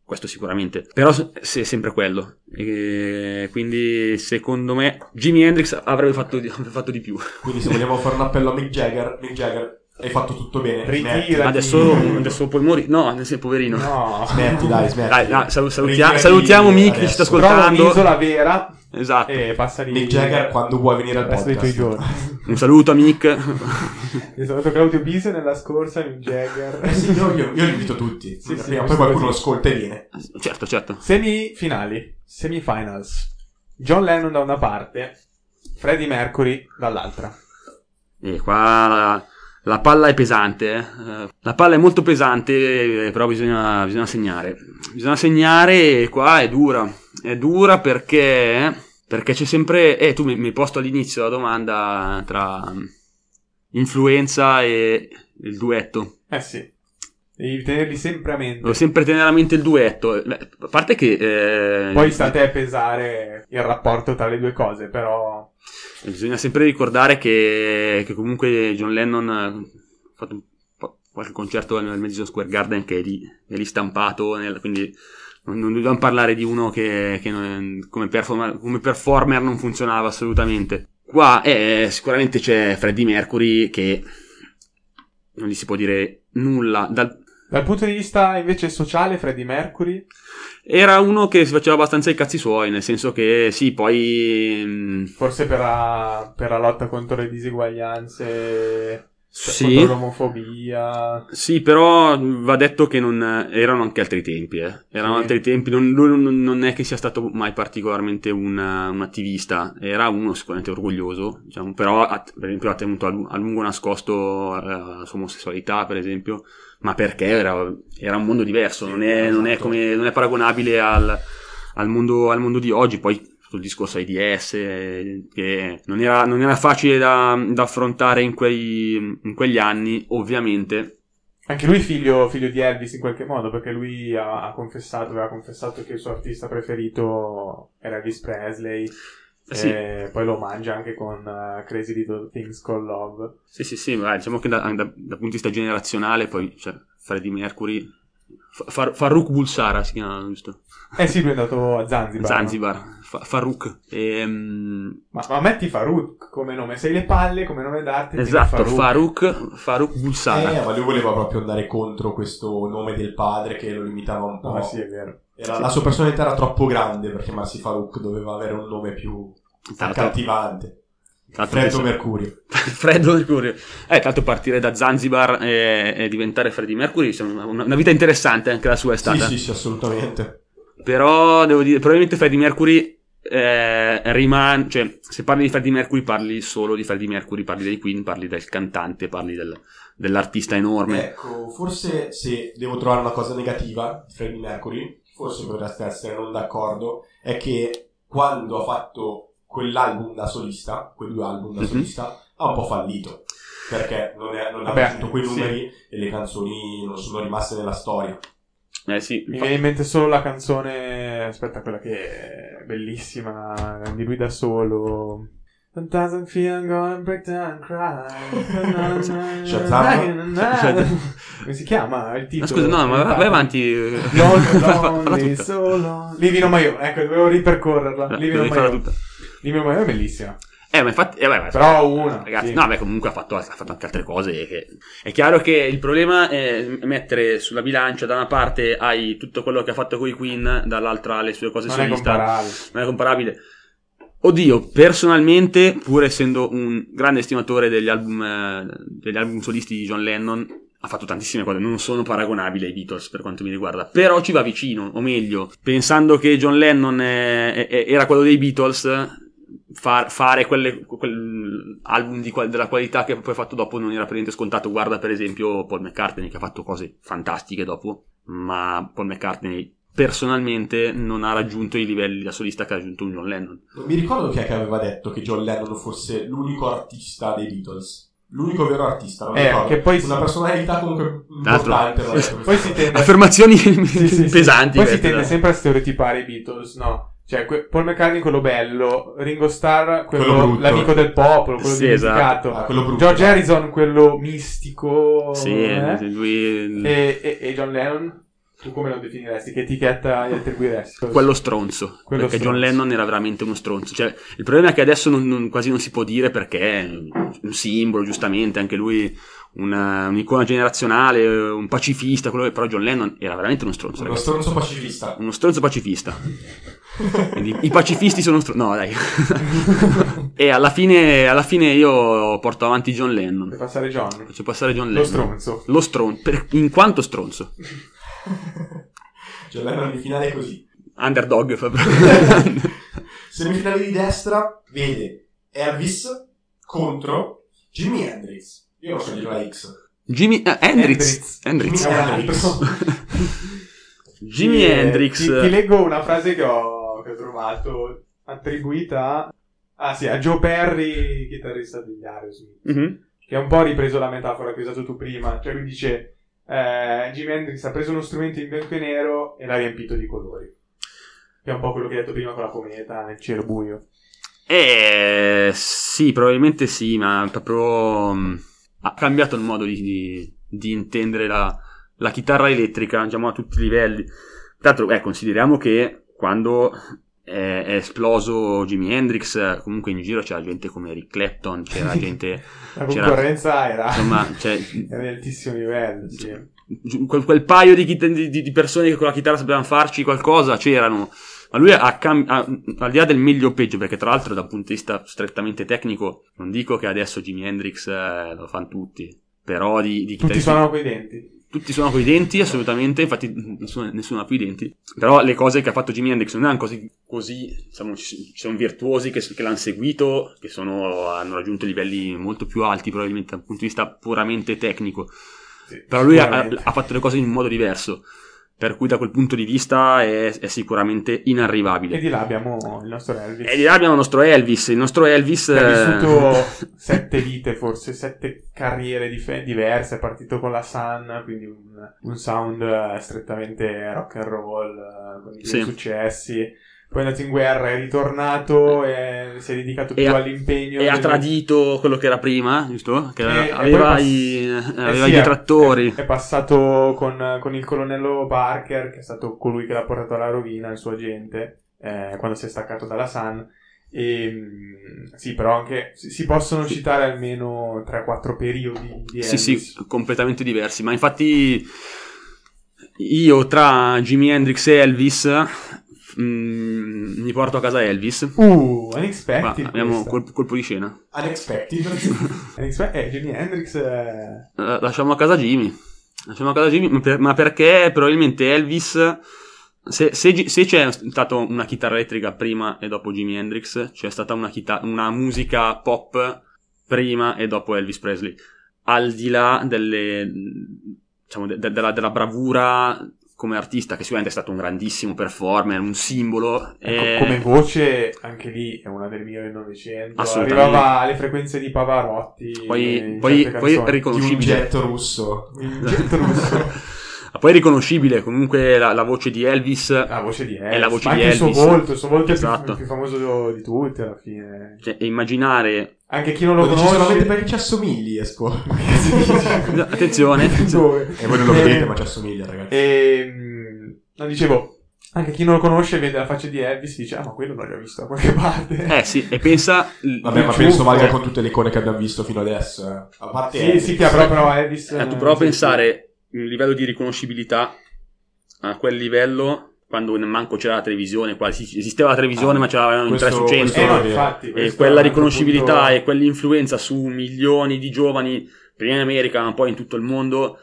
Questo sicuramente. Però se- è sempre quello. E quindi, secondo me, Jimi Hendrix avrebbe fatto di, avrebbe fatto di più. Quindi se vogliamo fare un appello a Mick Jagger, Mick Jagger, hai fatto tutto bene. Ritira. Adesso, adesso puoi morire. No, adesso, poverino. No. smetti dai, smetti. Dai, no, salu- salutia- salutiamo Mick che ci sta adesso. Trova ascoltando. un'isola vera Esatto. e passa lì. Mick Jagger quando vuoi venire al resto dei tuoi podcast. giorni. Un saluto a Mick. Io saluto Claudio Bise nella scorsa, Mick Jagger. Eh sì, io, io, io li invito tutti. Sì, sì, poi qualcuno così. ascolta e viene. certo, certo. Semifinali, semifinals. John Lennon da una parte, Freddie Mercury dall'altra. E qua la, la palla è pesante, eh. Eh, la palla è molto pesante, eh, però bisogna, bisogna segnare. Bisogna segnare e qua è dura. È dura perché, perché c'è sempre... Eh, tu mi, mi hai posto all'inizio la domanda tra mm, influenza e il duetto. Eh sì, devi tenerli sempre a mente. Devo sempre tenere a mente il duetto. Beh, A parte che... eh, Poi sta a te pesare il rapporto tra le due cose, però... Bisogna sempre ricordare che, che comunque John Lennon ha fatto qualche concerto nel Madison Square Garden che è lì, è lì stampato, nel- quindi non, non dobbiamo parlare di uno che, che non- come, performer, come performer non funzionava assolutamente. Qua eh, sicuramente c'è Freddie Mercury che non gli si può dire nulla. Dal- Dal punto di vista invece sociale, Freddie Mercury, era uno che si faceva abbastanza i cazzi suoi, nel senso che sì, poi... mm, forse per la, per la lotta contro le diseguaglianze, sì. contro l'omofobia... Sì, però va detto che non erano anche altri tempi, eh. Erano Sì. altri tempi, non, lui non- è che sia stato mai particolarmente un, un attivista, era uno sicuramente orgoglioso, diciamo, però ha, per esempio ha tenuto a lungo nascosto eh, la sua omosessualità, per esempio, ma perché era, era un mondo diverso, non è, non è Esatto. come- non è paragonabile al, al mondo, al mondo di oggi, poi sul discorso AIDS, che non era, non era facile da, da affrontare in, quei, in quegli anni, ovviamente, Anche lui figlio, figlio di Elvis in qualche modo, perché lui ha, ha confessato, aveva confessato che il suo artista preferito era Elvis Presley. Eh sì. E poi lo mangia anche con eh, Crazy Little Things Called Love. Sì, sì, sì, ma diciamo che da, da- dal punto di vista generazionale, poi c'è Freddie Mercury, Fa- Far- Farouk Bulsara si chiama, giusto? Eh sì, lui è andato a Zanzibar. Zanzibar, Fa- Farouk. Ehm, Ma, ma metti Farouk come nome, sei le palle come nome d'arte. esatto, Farouk, Farouk Bulsara. Eh, ma lui voleva proprio andare contro questo nome del padre che lo limitava un po'. No, sì, è vero. Era- La sua personalità era troppo grande per chiamarsi Farouk, doveva avere un nome più l'altro- accattivante. l'altro Freddo penso- Mercurio. *laughs* Freddo Mercurio. Eh, l'altro partire da Zanzibar e, e diventare Freddie Mercury, una, una vita interessante anche la sua è Sì, stata. sì, sì, assolutamente. Però devo dire, probabilmente Freddie Mercury eh, rimane, cioè, se parli di Freddie Mercury parli solo di Freddie Mercury, parli dei Queen, parli del cantante, parli del- dell'artista enorme. Ecco, forse se devo trovare una cosa negativa di Freddie Mercury, forse potreste essere non d'accordo, è che quando ha fatto quell'album da solista, quei due album da Mhm. solista, ha un po' fallito. Perché non, è, non ha raggiunto quei sì. numeri e le canzoni non sono rimaste nella storia. Eh sì, Mi viene in mente solo la canzone, aspetta, quella che è bellissima, di lui da solo. Doesn't feel I'm gonna break down and cry. Shazam? Come si chiama il Ma titolo? scusa, no, ma vai, vai avanti. Lonely, solo. Livino Maior, ecco, dovevo ripercorrerla. Eh, Livino tutta. Livino Maior è bellissima. Eh, ma infatti, eh, beh, Però una, Ragazzi, sì. no, beh, comunque ha fatto, ha fatto anche altre cose. Che... È chiaro che il problema è mettere sulla bilancia, da una parte hai tutto quello che ha fatto con i Queen, dall'altra le sue cose Non è solista. comparabile. non è comparabile. Oddio, personalmente, pur essendo un grande estimatore degli album, eh, degli album solisti di John Lennon, ha fatto tantissime cose, non sono paragonabili ai Beatles per quanto mi riguarda, però ci va vicino, o meglio, pensando che John Lennon è- è- era quello dei Beatles, far- fare quelle, quel album di della qualità che poi ha fatto dopo non era per niente scontato. Guarda per esempio Paul McCartney che ha fatto cose fantastiche dopo, ma Paul McCartney personalmente non ha raggiunto i livelli da solista che ha raggiunto un John Lennon. Non mi ricordo chi è che aveva detto che John Lennon fosse l'unico artista dei Beatles. L'unico vero artista, non Eh, ricordo. che poi si- Una personalità comunque importante. Poi si tende, *laughs* Affermazioni *laughs* sì, sì, sì. *laughs* pesanti. Poi si tende da- sempre a stereotipare i Beatles, no? Cioè, que- Paul McCartney quello bello, Ringo Starr quello, Quello l'amico del popolo, quello Sì, dimenticato. Ah, quello brutto. George Harrison quello mistico. Sì, eh? lui... e, e- e John Lennon? Tu come lo definiresti? Che etichetta gli attribuiresti? Quello stronzo. Quello perché John stronzo. Lennon era veramente uno stronzo. Cioè, il problema è che adesso non- non- quasi non si può dire perché è un simbolo, giustamente, anche lui una- un'icona generazionale, un pacifista, quello che- però John Lennon era veramente uno stronzo. Uno ragazzi. stronzo pacifista. Uno stronzo pacifista. Quindi i pacifisti sono stronzi. No, dai. *laughs* e alla fine, alla fine io porto avanti John Lennon. passare John. Faccio passare John Lo Lennon. stronzo. Lo stronzo. per- in quanto stronzo. *laughs* Lennon in finale è così. Underdog. fa- *laughs* Semifinale di destra vede Elvis contro Jimi Hendrix. Io non so dire la X. Jimmy eh, Hendrix. Hendrix. È un Hendrix. Jimi eh. *laughs* Ti, ti leggo una frase che ho, che ho trovato attribuita a, ah, sì, a Joe Perry, chitarrista degli Aerosmith, Mhm. che ha un po' ripreso la metafora che hai usato tu prima. Cioè, lui dice: eh, Jimi Hendrix ha preso uno strumento in bianco e nero e l'ha riempito di colori. Che è un po' quello che hai detto prima con la cometa nel cielo buio. Eh, sì, probabilmente sì, ma proprio mh, ha cambiato il modo di, di- di intendere la, la chitarra elettrica, diciamo a tutti i livelli. Tra l'altro, eh, consideriamo che quando è, è esploso Jimi Hendrix, comunque in giro c'era gente come Eric Clapton, c'era *laughs* gente, La C'era- concorrenza era, insomma, cioè, *laughs* era di altissimo livello. Sì. quel, quel paio di, di- di persone che con la chitarra sapevano farci qualcosa c'erano. Ma lui ha, cam- ha- al di là del meglio o peggio, perché tra l'altro dal punto di vista strettamente tecnico, non dico che adesso Jimi Hendrix eh, lo fanno tutti, però di, di Tutti suonano coi denti. Tutti suonano coi denti, assolutamente, infatti nessuno, nessuno ha più i denti. Però le cose che ha fatto Jimi Hendrix non erano così, così diciamo, ci, sono virtuosi che, che l'hanno seguito, che sono, hanno raggiunto livelli molto più alti probabilmente dal punto di vista puramente tecnico. Sì, Però lui ha, ha fatto le cose in un modo diverso, per cui da quel punto di vista è, è sicuramente E inarrivabile. di là abbiamo il nostro Elvis. E di là abbiamo il nostro Elvis, il nostro Elvis... ha eh, vissuto *laughs* sette vite, forse sette carriere dif- diverse. È partito con la Sun, quindi un, un sound eh, strettamente rock and roll, eh, con i Sì. successi. Poi è andato in guerra, è ritornato e si è dedicato E più ha- all'impegno. e ha tradito quello che era prima, giusto? Che E- e aveva, poi pass- i, eh aveva sì, i è- detrattori. È, è passato con, con il colonnello Parker, che è stato colui che l'ha portato alla rovina, il suo agente, eh, quando si è staccato dalla Sun. E, mm, sì, però anche si, possono citare almeno 3-4 periodi di Sì, Elvis. sì, completamente diversi. Ma infatti io tra Jimi Hendrix e Elvis mm, mi porto a casa Elvis. Uh, unexpected. abbiamo questa. colpo, colpo di scena. Unexpected. *laughs* Unexpe- eh, Jimi Hendrix eh, lasciamo a casa Jimmy. Lasciamo a casa Jimmy, ma, per- ma perché probabilmente Elvis. Se, se se c'è stata una chitarra elettrica prima e dopo Jimi Hendrix, c'è stata una, chita- una musica pop prima e dopo Elvis Presley. Al di là delle, diciamo, de- de- della, della bravura come artista, che sicuramente è stato un grandissimo performer, un simbolo. ecco, e- come voce, anche lì è una del Novecento. Assolutamente. Arrivava alle frequenze di Pavarotti. Poi- poi- poi canzoni. ricon- di un getto russo. Il getto *laughs* russo. Ma poi è riconoscibile comunque la, la voce di Elvis. La voce di Elvis. È la voce ma di anche il Elvis. suo volto, il suo volto è Esatto. più, più famoso di tutti alla fine. Cioè, immaginare Anche chi non lo, Lo conosce. solamente perché ci assomigli, Espo. *laughs* Attenzione. Dove? E voi non lo Eh, vedete, ma ci assomiglia, ragazzi. E, mm, no, dicevo, anche chi non lo conosce vede la faccia di Elvis e dice, ah, ma quello l'ho già visto da qualche parte. Eh sì, e pensa... Vabbè, ma il penso valga con tutte le icone che abbiamo visto fino adesso. Eh. A parte sì, Elvis. sì, che però, però Elvis... Eh, tu non- prova a sì, pensare il livello di riconoscibilità a quel livello quando manco c'era la televisione, quasi esisteva la televisione Ah, ma c'era in questo- 3 su sì. 100 Eh, no, infatti. e quella un riconoscibilità punto- e quell'influenza su milioni di giovani prima in America ma poi in tutto il mondo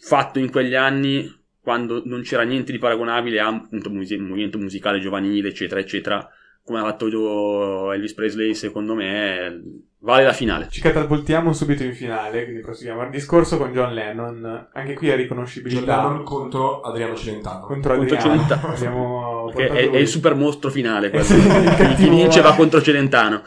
fatto in quegli anni quando non c'era niente di paragonabile a appunto, un movimento musicale giovanile eccetera eccetera come ha fatto Elvis Presley, secondo me, vale la finale. Ci catapultiamo subito in finale, quindi proseguiamo il discorso con John Lennon. Anche qui è riconoscibilità. John Lennon contro Adriano Celentano. Contro Contro Adriano. Celentano. *laughs* Abbiamo è, è il super mostro finale. *laughs* il Chi cattivo vince va contro Celentano.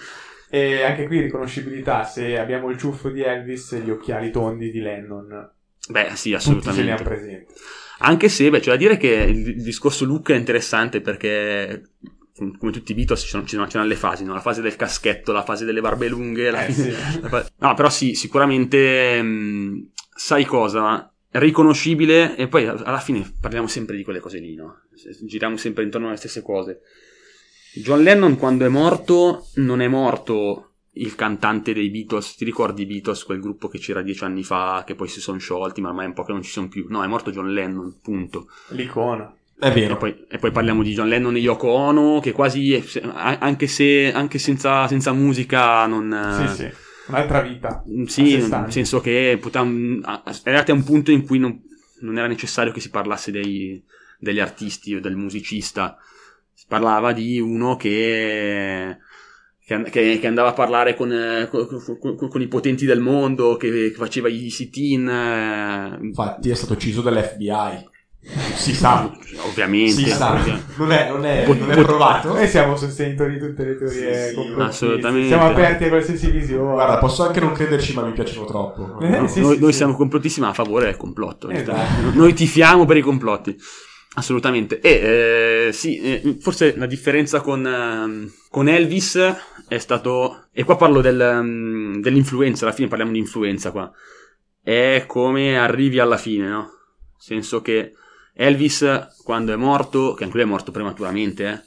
E anche qui riconoscibilità, se abbiamo il ciuffo di Elvis e gli occhiali tondi di Lennon, Beh, sì, tutti ce assolutamente. presenti. Anche se, beh, c'è da dire che il, il discorso look è interessante perché, come tutti i Beatles, ci sono, sono- c'erano le fasi, no? La fase del caschetto, la fase delle barbe lunghe. La Eh, sì. *laughs* la No, però sì, sicuramente, mh, sai cosa? Riconoscibile e poi alla fine parliamo sempre di quelle cose lì, no? Giriamo sempre intorno alle stesse cose. John Lennon quando è morto non è morto il cantante dei Beatles, ti ricordi i Beatles, quel gruppo che c'era dieci anni fa, che poi si sono sciolti, ma ormai è un po' che non ci sono più. No, è morto John Lennon, punto. L'icona. È E vero. poi, e poi parliamo di John Lennon e Yoko Ono, che quasi, a- anche se anche senza, senza musica non... Sì, sì. Un'altra vita. Mm, Sì, nel senso che potevamo- a- arrivati a un punto in cui non, non era necessario che si parlasse dei- degli artisti o del musicista, si parlava di uno che, che, che- andava a parlare con, eh, con- con- con- con i potenti del mondo, che, che faceva i sit-in, eh, Infatti è stato ucciso dall'FBI. Si sa. ovviamente. Si sa. Non è, non è, Pot- non è provato. Noi siamo sostenitori di tutte le teorie Sì, sì, assolutamente. Siamo aperti a qualsiasi visione. Guarda, posso anche non crederci, ma mi piacciono troppo. Eh, No? sì, noi, sì, noi sì. siamo complottissimi a favore del complotto. Esatto. Noi tifiamo per i complotti. Assolutamente. E eh, sì, eh, forse la differenza con, ehm, con Elvis è stato. E qua parlo del, ehm, dell'influenza, alla fine parliamo di influenza qua. È come arrivi alla fine, no? Nel senso che Elvis, quando è morto, che anche lui è morto prematuramente, eh,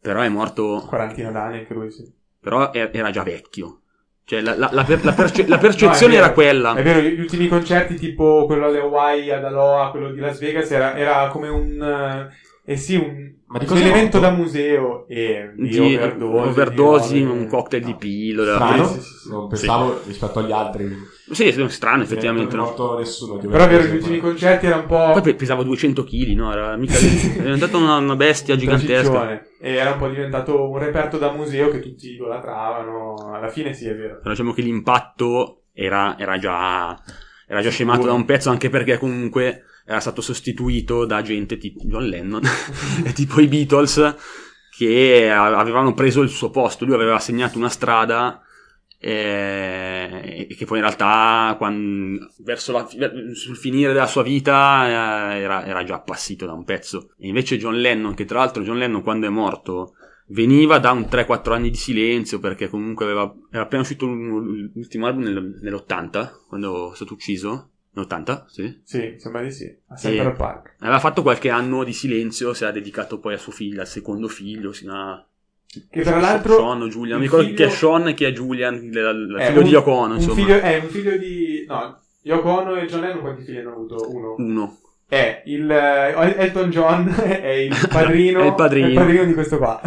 però è morto. Quarantina d'anni anche lui, sì. Però e- era già vecchio. Cioè, la, la- la per- la perce- la *laughs* percezione No, era quella. È vero, gli ultimi concerti, tipo quello alle Hawaii, ad Aloha, quello di Las Vegas, era, era come un... eh, eh sì, un, Ma di un elemento da museo e di, di overdose. overdosi, di un cocktail di no. pillola. Strano? Sì, sì, sì, pensavo rispetto agli altri. Sì, è strano effettivamente. Non è morto nessuno. Però overdose, ultimi ma- concerti era un po'... Poi pe- pesava 200 kg, no? Era mica è *laughs* diventata una, una bestia gigantesca. E era un po' diventato un reperto da museo che tutti idolatravano. Alla fine sì, è vero. Però diciamo che l'impatto era, era già era già scemato da un pezzo, anche perché comunque era stato sostituito da gente tipo John Lennon *laughs* e tipo i Beatles che avevano preso il suo posto. Lui aveva segnato una strada e che poi in realtà quan- verso la, sul finire della sua vita eh, era, era già appassito da un pezzo. E invece John Lennon, che tra l'altro John Lennon quando è morto veniva da un 3-4 anni di silenzio perché comunque aveva, era appena uscito l'ultimo album nel- nell'80 quando è stato ucciso. Nell'80? Sì. Sì, sembra di sì. A Central Park. Aveva fatto qualche anno di silenzio, si era dedicato poi a suo figlio, al secondo figlio, sino a... Che tra l'altro... Sean o Julian, mi il ricordo chi è figlio- Sean e chi è Julian, il, il Eh, figlio un- di Yoko Ono, insomma. figlio, è un figlio di... No, Yoko Ono e John Lennon quanti figli hanno avuto? Uno. Uno. È il... eh, Elton John *laughs* *laughs* è il padrino... È il padrino. di questo qua.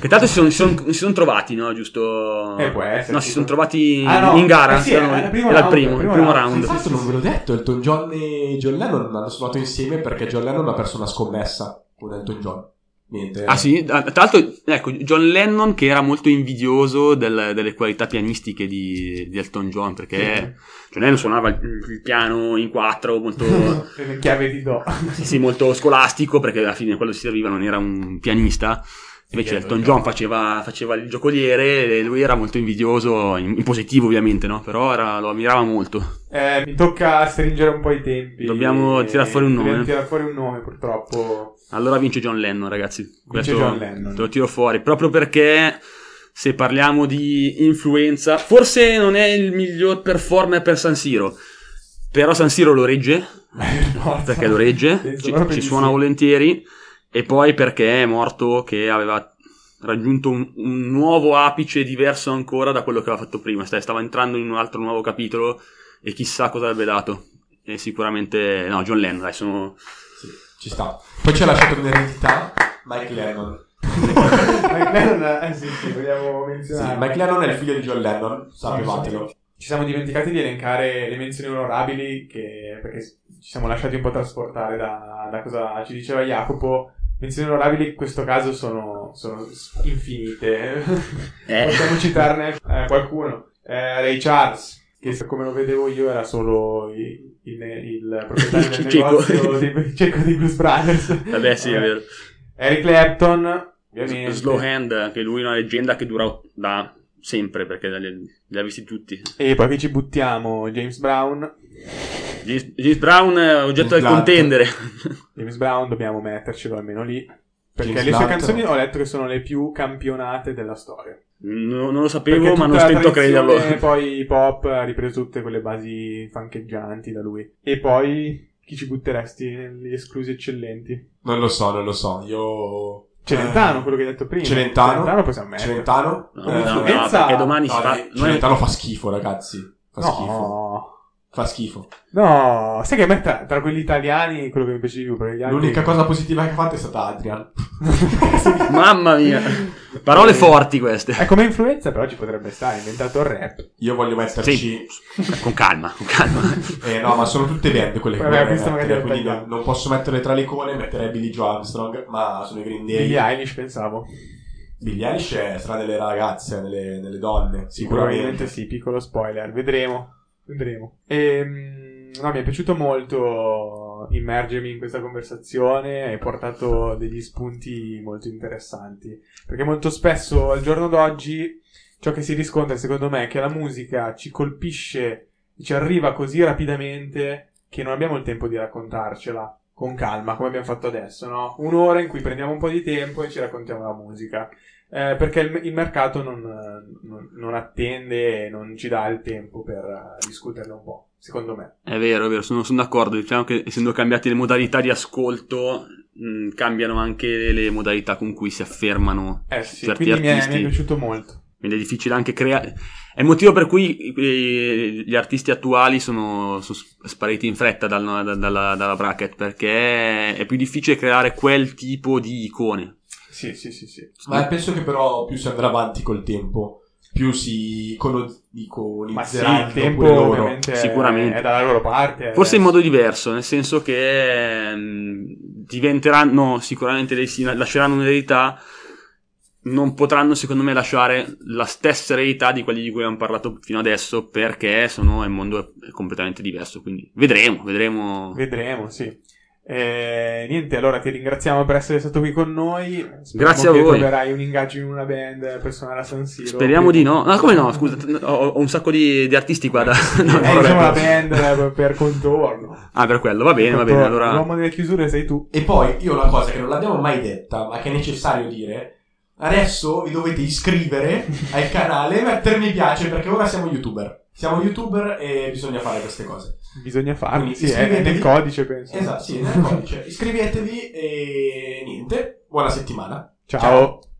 Che tanto si sono, si sono- si sono trovati, no? Giusto? Eh, può essere, No, si sono trovati Ah, no. in gara. Eh sì, erano- era il primo era il round, primo, il il primo primo round. round. Infatti non ve l'ho detto, Elton John e John Lennon hanno suonato insieme perché John Lennon ha perso una scommessa con Elton John. Niente. Ah sì, Ah, tra l'altro, ecco, John Lennon che era molto invidioso del- delle qualità pianistiche di, di Elton John, perché John Lennon suonava il, piano in quattro, molto, *laughs* chiave di do. sì, sì, molto scolastico, perché alla fine quello si serviva non era un pianista. Invece Elton John faceva, faceva il giocoliere e lui era molto invidioso, in, in positivo ovviamente, no? Però era- lo ammirava molto. Eh, mi tocca stringere un po' i tempi. Dobbiamo Eh, tirar fuori un nome. Dobbiamo tirare fuori un nome, purtroppo. Allora vince John Lennon, ragazzi. Questo John Lennon. Te lo tiro fuori. Proprio perché se parliamo di influenza, forse non è il miglior performer per San Siro. Però San Siro lo regge, *laughs* perché lo regge, ci, ci suona sì. volentieri. E poi perché è morto che aveva raggiunto un, un nuovo apice diverso ancora da quello che aveva fatto prima. Sta- Stava entrando in un altro nuovo capitolo e chissà cosa avrebbe dato. E sicuramente, no, John Lennon, dai, sono... Sì, ci sta. Poi ci ha lasciato un'eredità Mike Lennon. *laughs* Mike Lennon, eh sì, sì, vogliamo Sì, menzionare. Mike Lennon è il figlio di John Lennon, sapevatelo. Ci siamo dimenticati di elencare le menzioni onorabili che, perché ci siamo lasciati un po' trasportare da, da cosa ci diceva Jacopo. Menzioni onorabili in questo caso sono, sono infinite. Eh. *laughs* Possiamo citarne eh, qualcuno. Eh, Ray Charles, che come lo vedevo io era solo il, il, il proprietario del *laughs* Cieco. negozio dei, cieco dei Blues Brothers. Vabbè, sì, è vero. Eric Clapton, ovviamente. Slow Hand, anche lui è una leggenda che dura da sempre, perché li, li ha visti tutti. E poi che ci buttiamo James Brown. James, Brown è oggetto del Blunt. contendere. *laughs* James Brown dobbiamo mettercelo almeno lì. Perché James le sue Blunt. canzoni ho letto che sono le più campionate della storia. No- non lo Perché sapevo, ma non stento a crederlo. tradizione Poi pop ha ripreso tutte quelle basi fancheggianti da lui. E poi chi ci butteresti negli esclusi eccellenti? Non lo so, non lo so. Io. Celentano, Eh, quello che hai detto prima. Celentano. Celentano possiamo mettere. Celentano. No, Eh, no, no, perché domani si no, fa... dai, noi- Celentano fa schifo, ragazzi. Fa schifo. Fa schifo. No, sai che a me tra, tra quelli italiani quello che mi piace di più gli altri... L'unica cosa positiva che ha fatto è stata Adrian. *laughs* Mamma mia. Parole forti queste. È come influenza, però ci potrebbe stare. Ha inventato il rap. Io voglio metterci. Sì, con calma, con calma. Eh, no, ma sono tutte band quelle che Vabbè, magari mettere, lo quindi non, non posso mettere tra le icone, metterei Billy Joe Armstrong, ma sono i Green Day. Billie Eilish pensavo. Billie Eilish è sarà delle ragazze, delle, delle donne, Probabilmente sicuramente. sì, piccolo spoiler. Vedremo. Vedremo. Ehm, no, mi è piaciuto molto immergermi in questa conversazione. Hai portato degli spunti molto interessanti. Perché molto spesso al giorno d'oggi ciò che si riscontra, secondo me, è che la musica ci colpisce, ci arriva così rapidamente che non abbiamo il tempo di raccontarcela con calma, come abbiamo fatto adesso, no? Un'ora in cui prendiamo un po' di tempo e ci raccontiamo la musica. Eh, perché il, il mercato non, non- non attende e non ci dà il tempo per eh, discuterne un po', secondo me. È vero, è vero, sono, sono d'accordo. Diciamo che essendo cambiate le modalità di ascolto, mh, cambiano anche le modalità con cui si affermano Eh sì, certi quindi mi è, mi è artisti. piaciuto molto. Quindi è difficile anche creare. È il motivo per cui eh, gli artisti attuali sono, sono spariti in fretta dal- da- dalla, dalla bracket perché è più difficile creare quel tipo di icone. Sì, sì, sì, sì. Ma penso che però più si andrà avanti col tempo, più si Ma sì, il tempo pure loro. è- Sicuramente. è dalla loro parte. Forse in adesso. modo diverso, nel senso che mh, diventeranno sicuramente dei, si lasceranno un'eredità, non potranno secondo me lasciare la stessa eredità di quelli di cui abbiamo parlato fino adesso perché sono il mondo è completamente diverso, quindi vedremo, vedremo. Vedremo, sì. Eh, niente, allora ti ringraziamo per essere stato qui con noi. Speriamo Grazie a che voi. troverai un ingaggio in una band per suonare a San Siro. Speriamo di no. Quindi- Ah, come no? Scusa, ho, ho un sacco di, di artisti qua da. *laughs* no, Eh, no, diciamo la band eh, per contorno. Ah, per quello, va bene, va bene. Allora, L'uomo delle chiusure sei tu. E poi io una cosa che non l'abbiamo mai detta, ma che è necessario dire, adesso vi dovete iscrivere al canale e mettere mi piace perché ora siamo youtuber. Siamo youtuber e bisogna fare queste cose. Bisogna farlo. Sì, è, nel codice, penso. Esatto, sì, nel codice. Iscrivetevi e niente. Buona settimana. Ciao.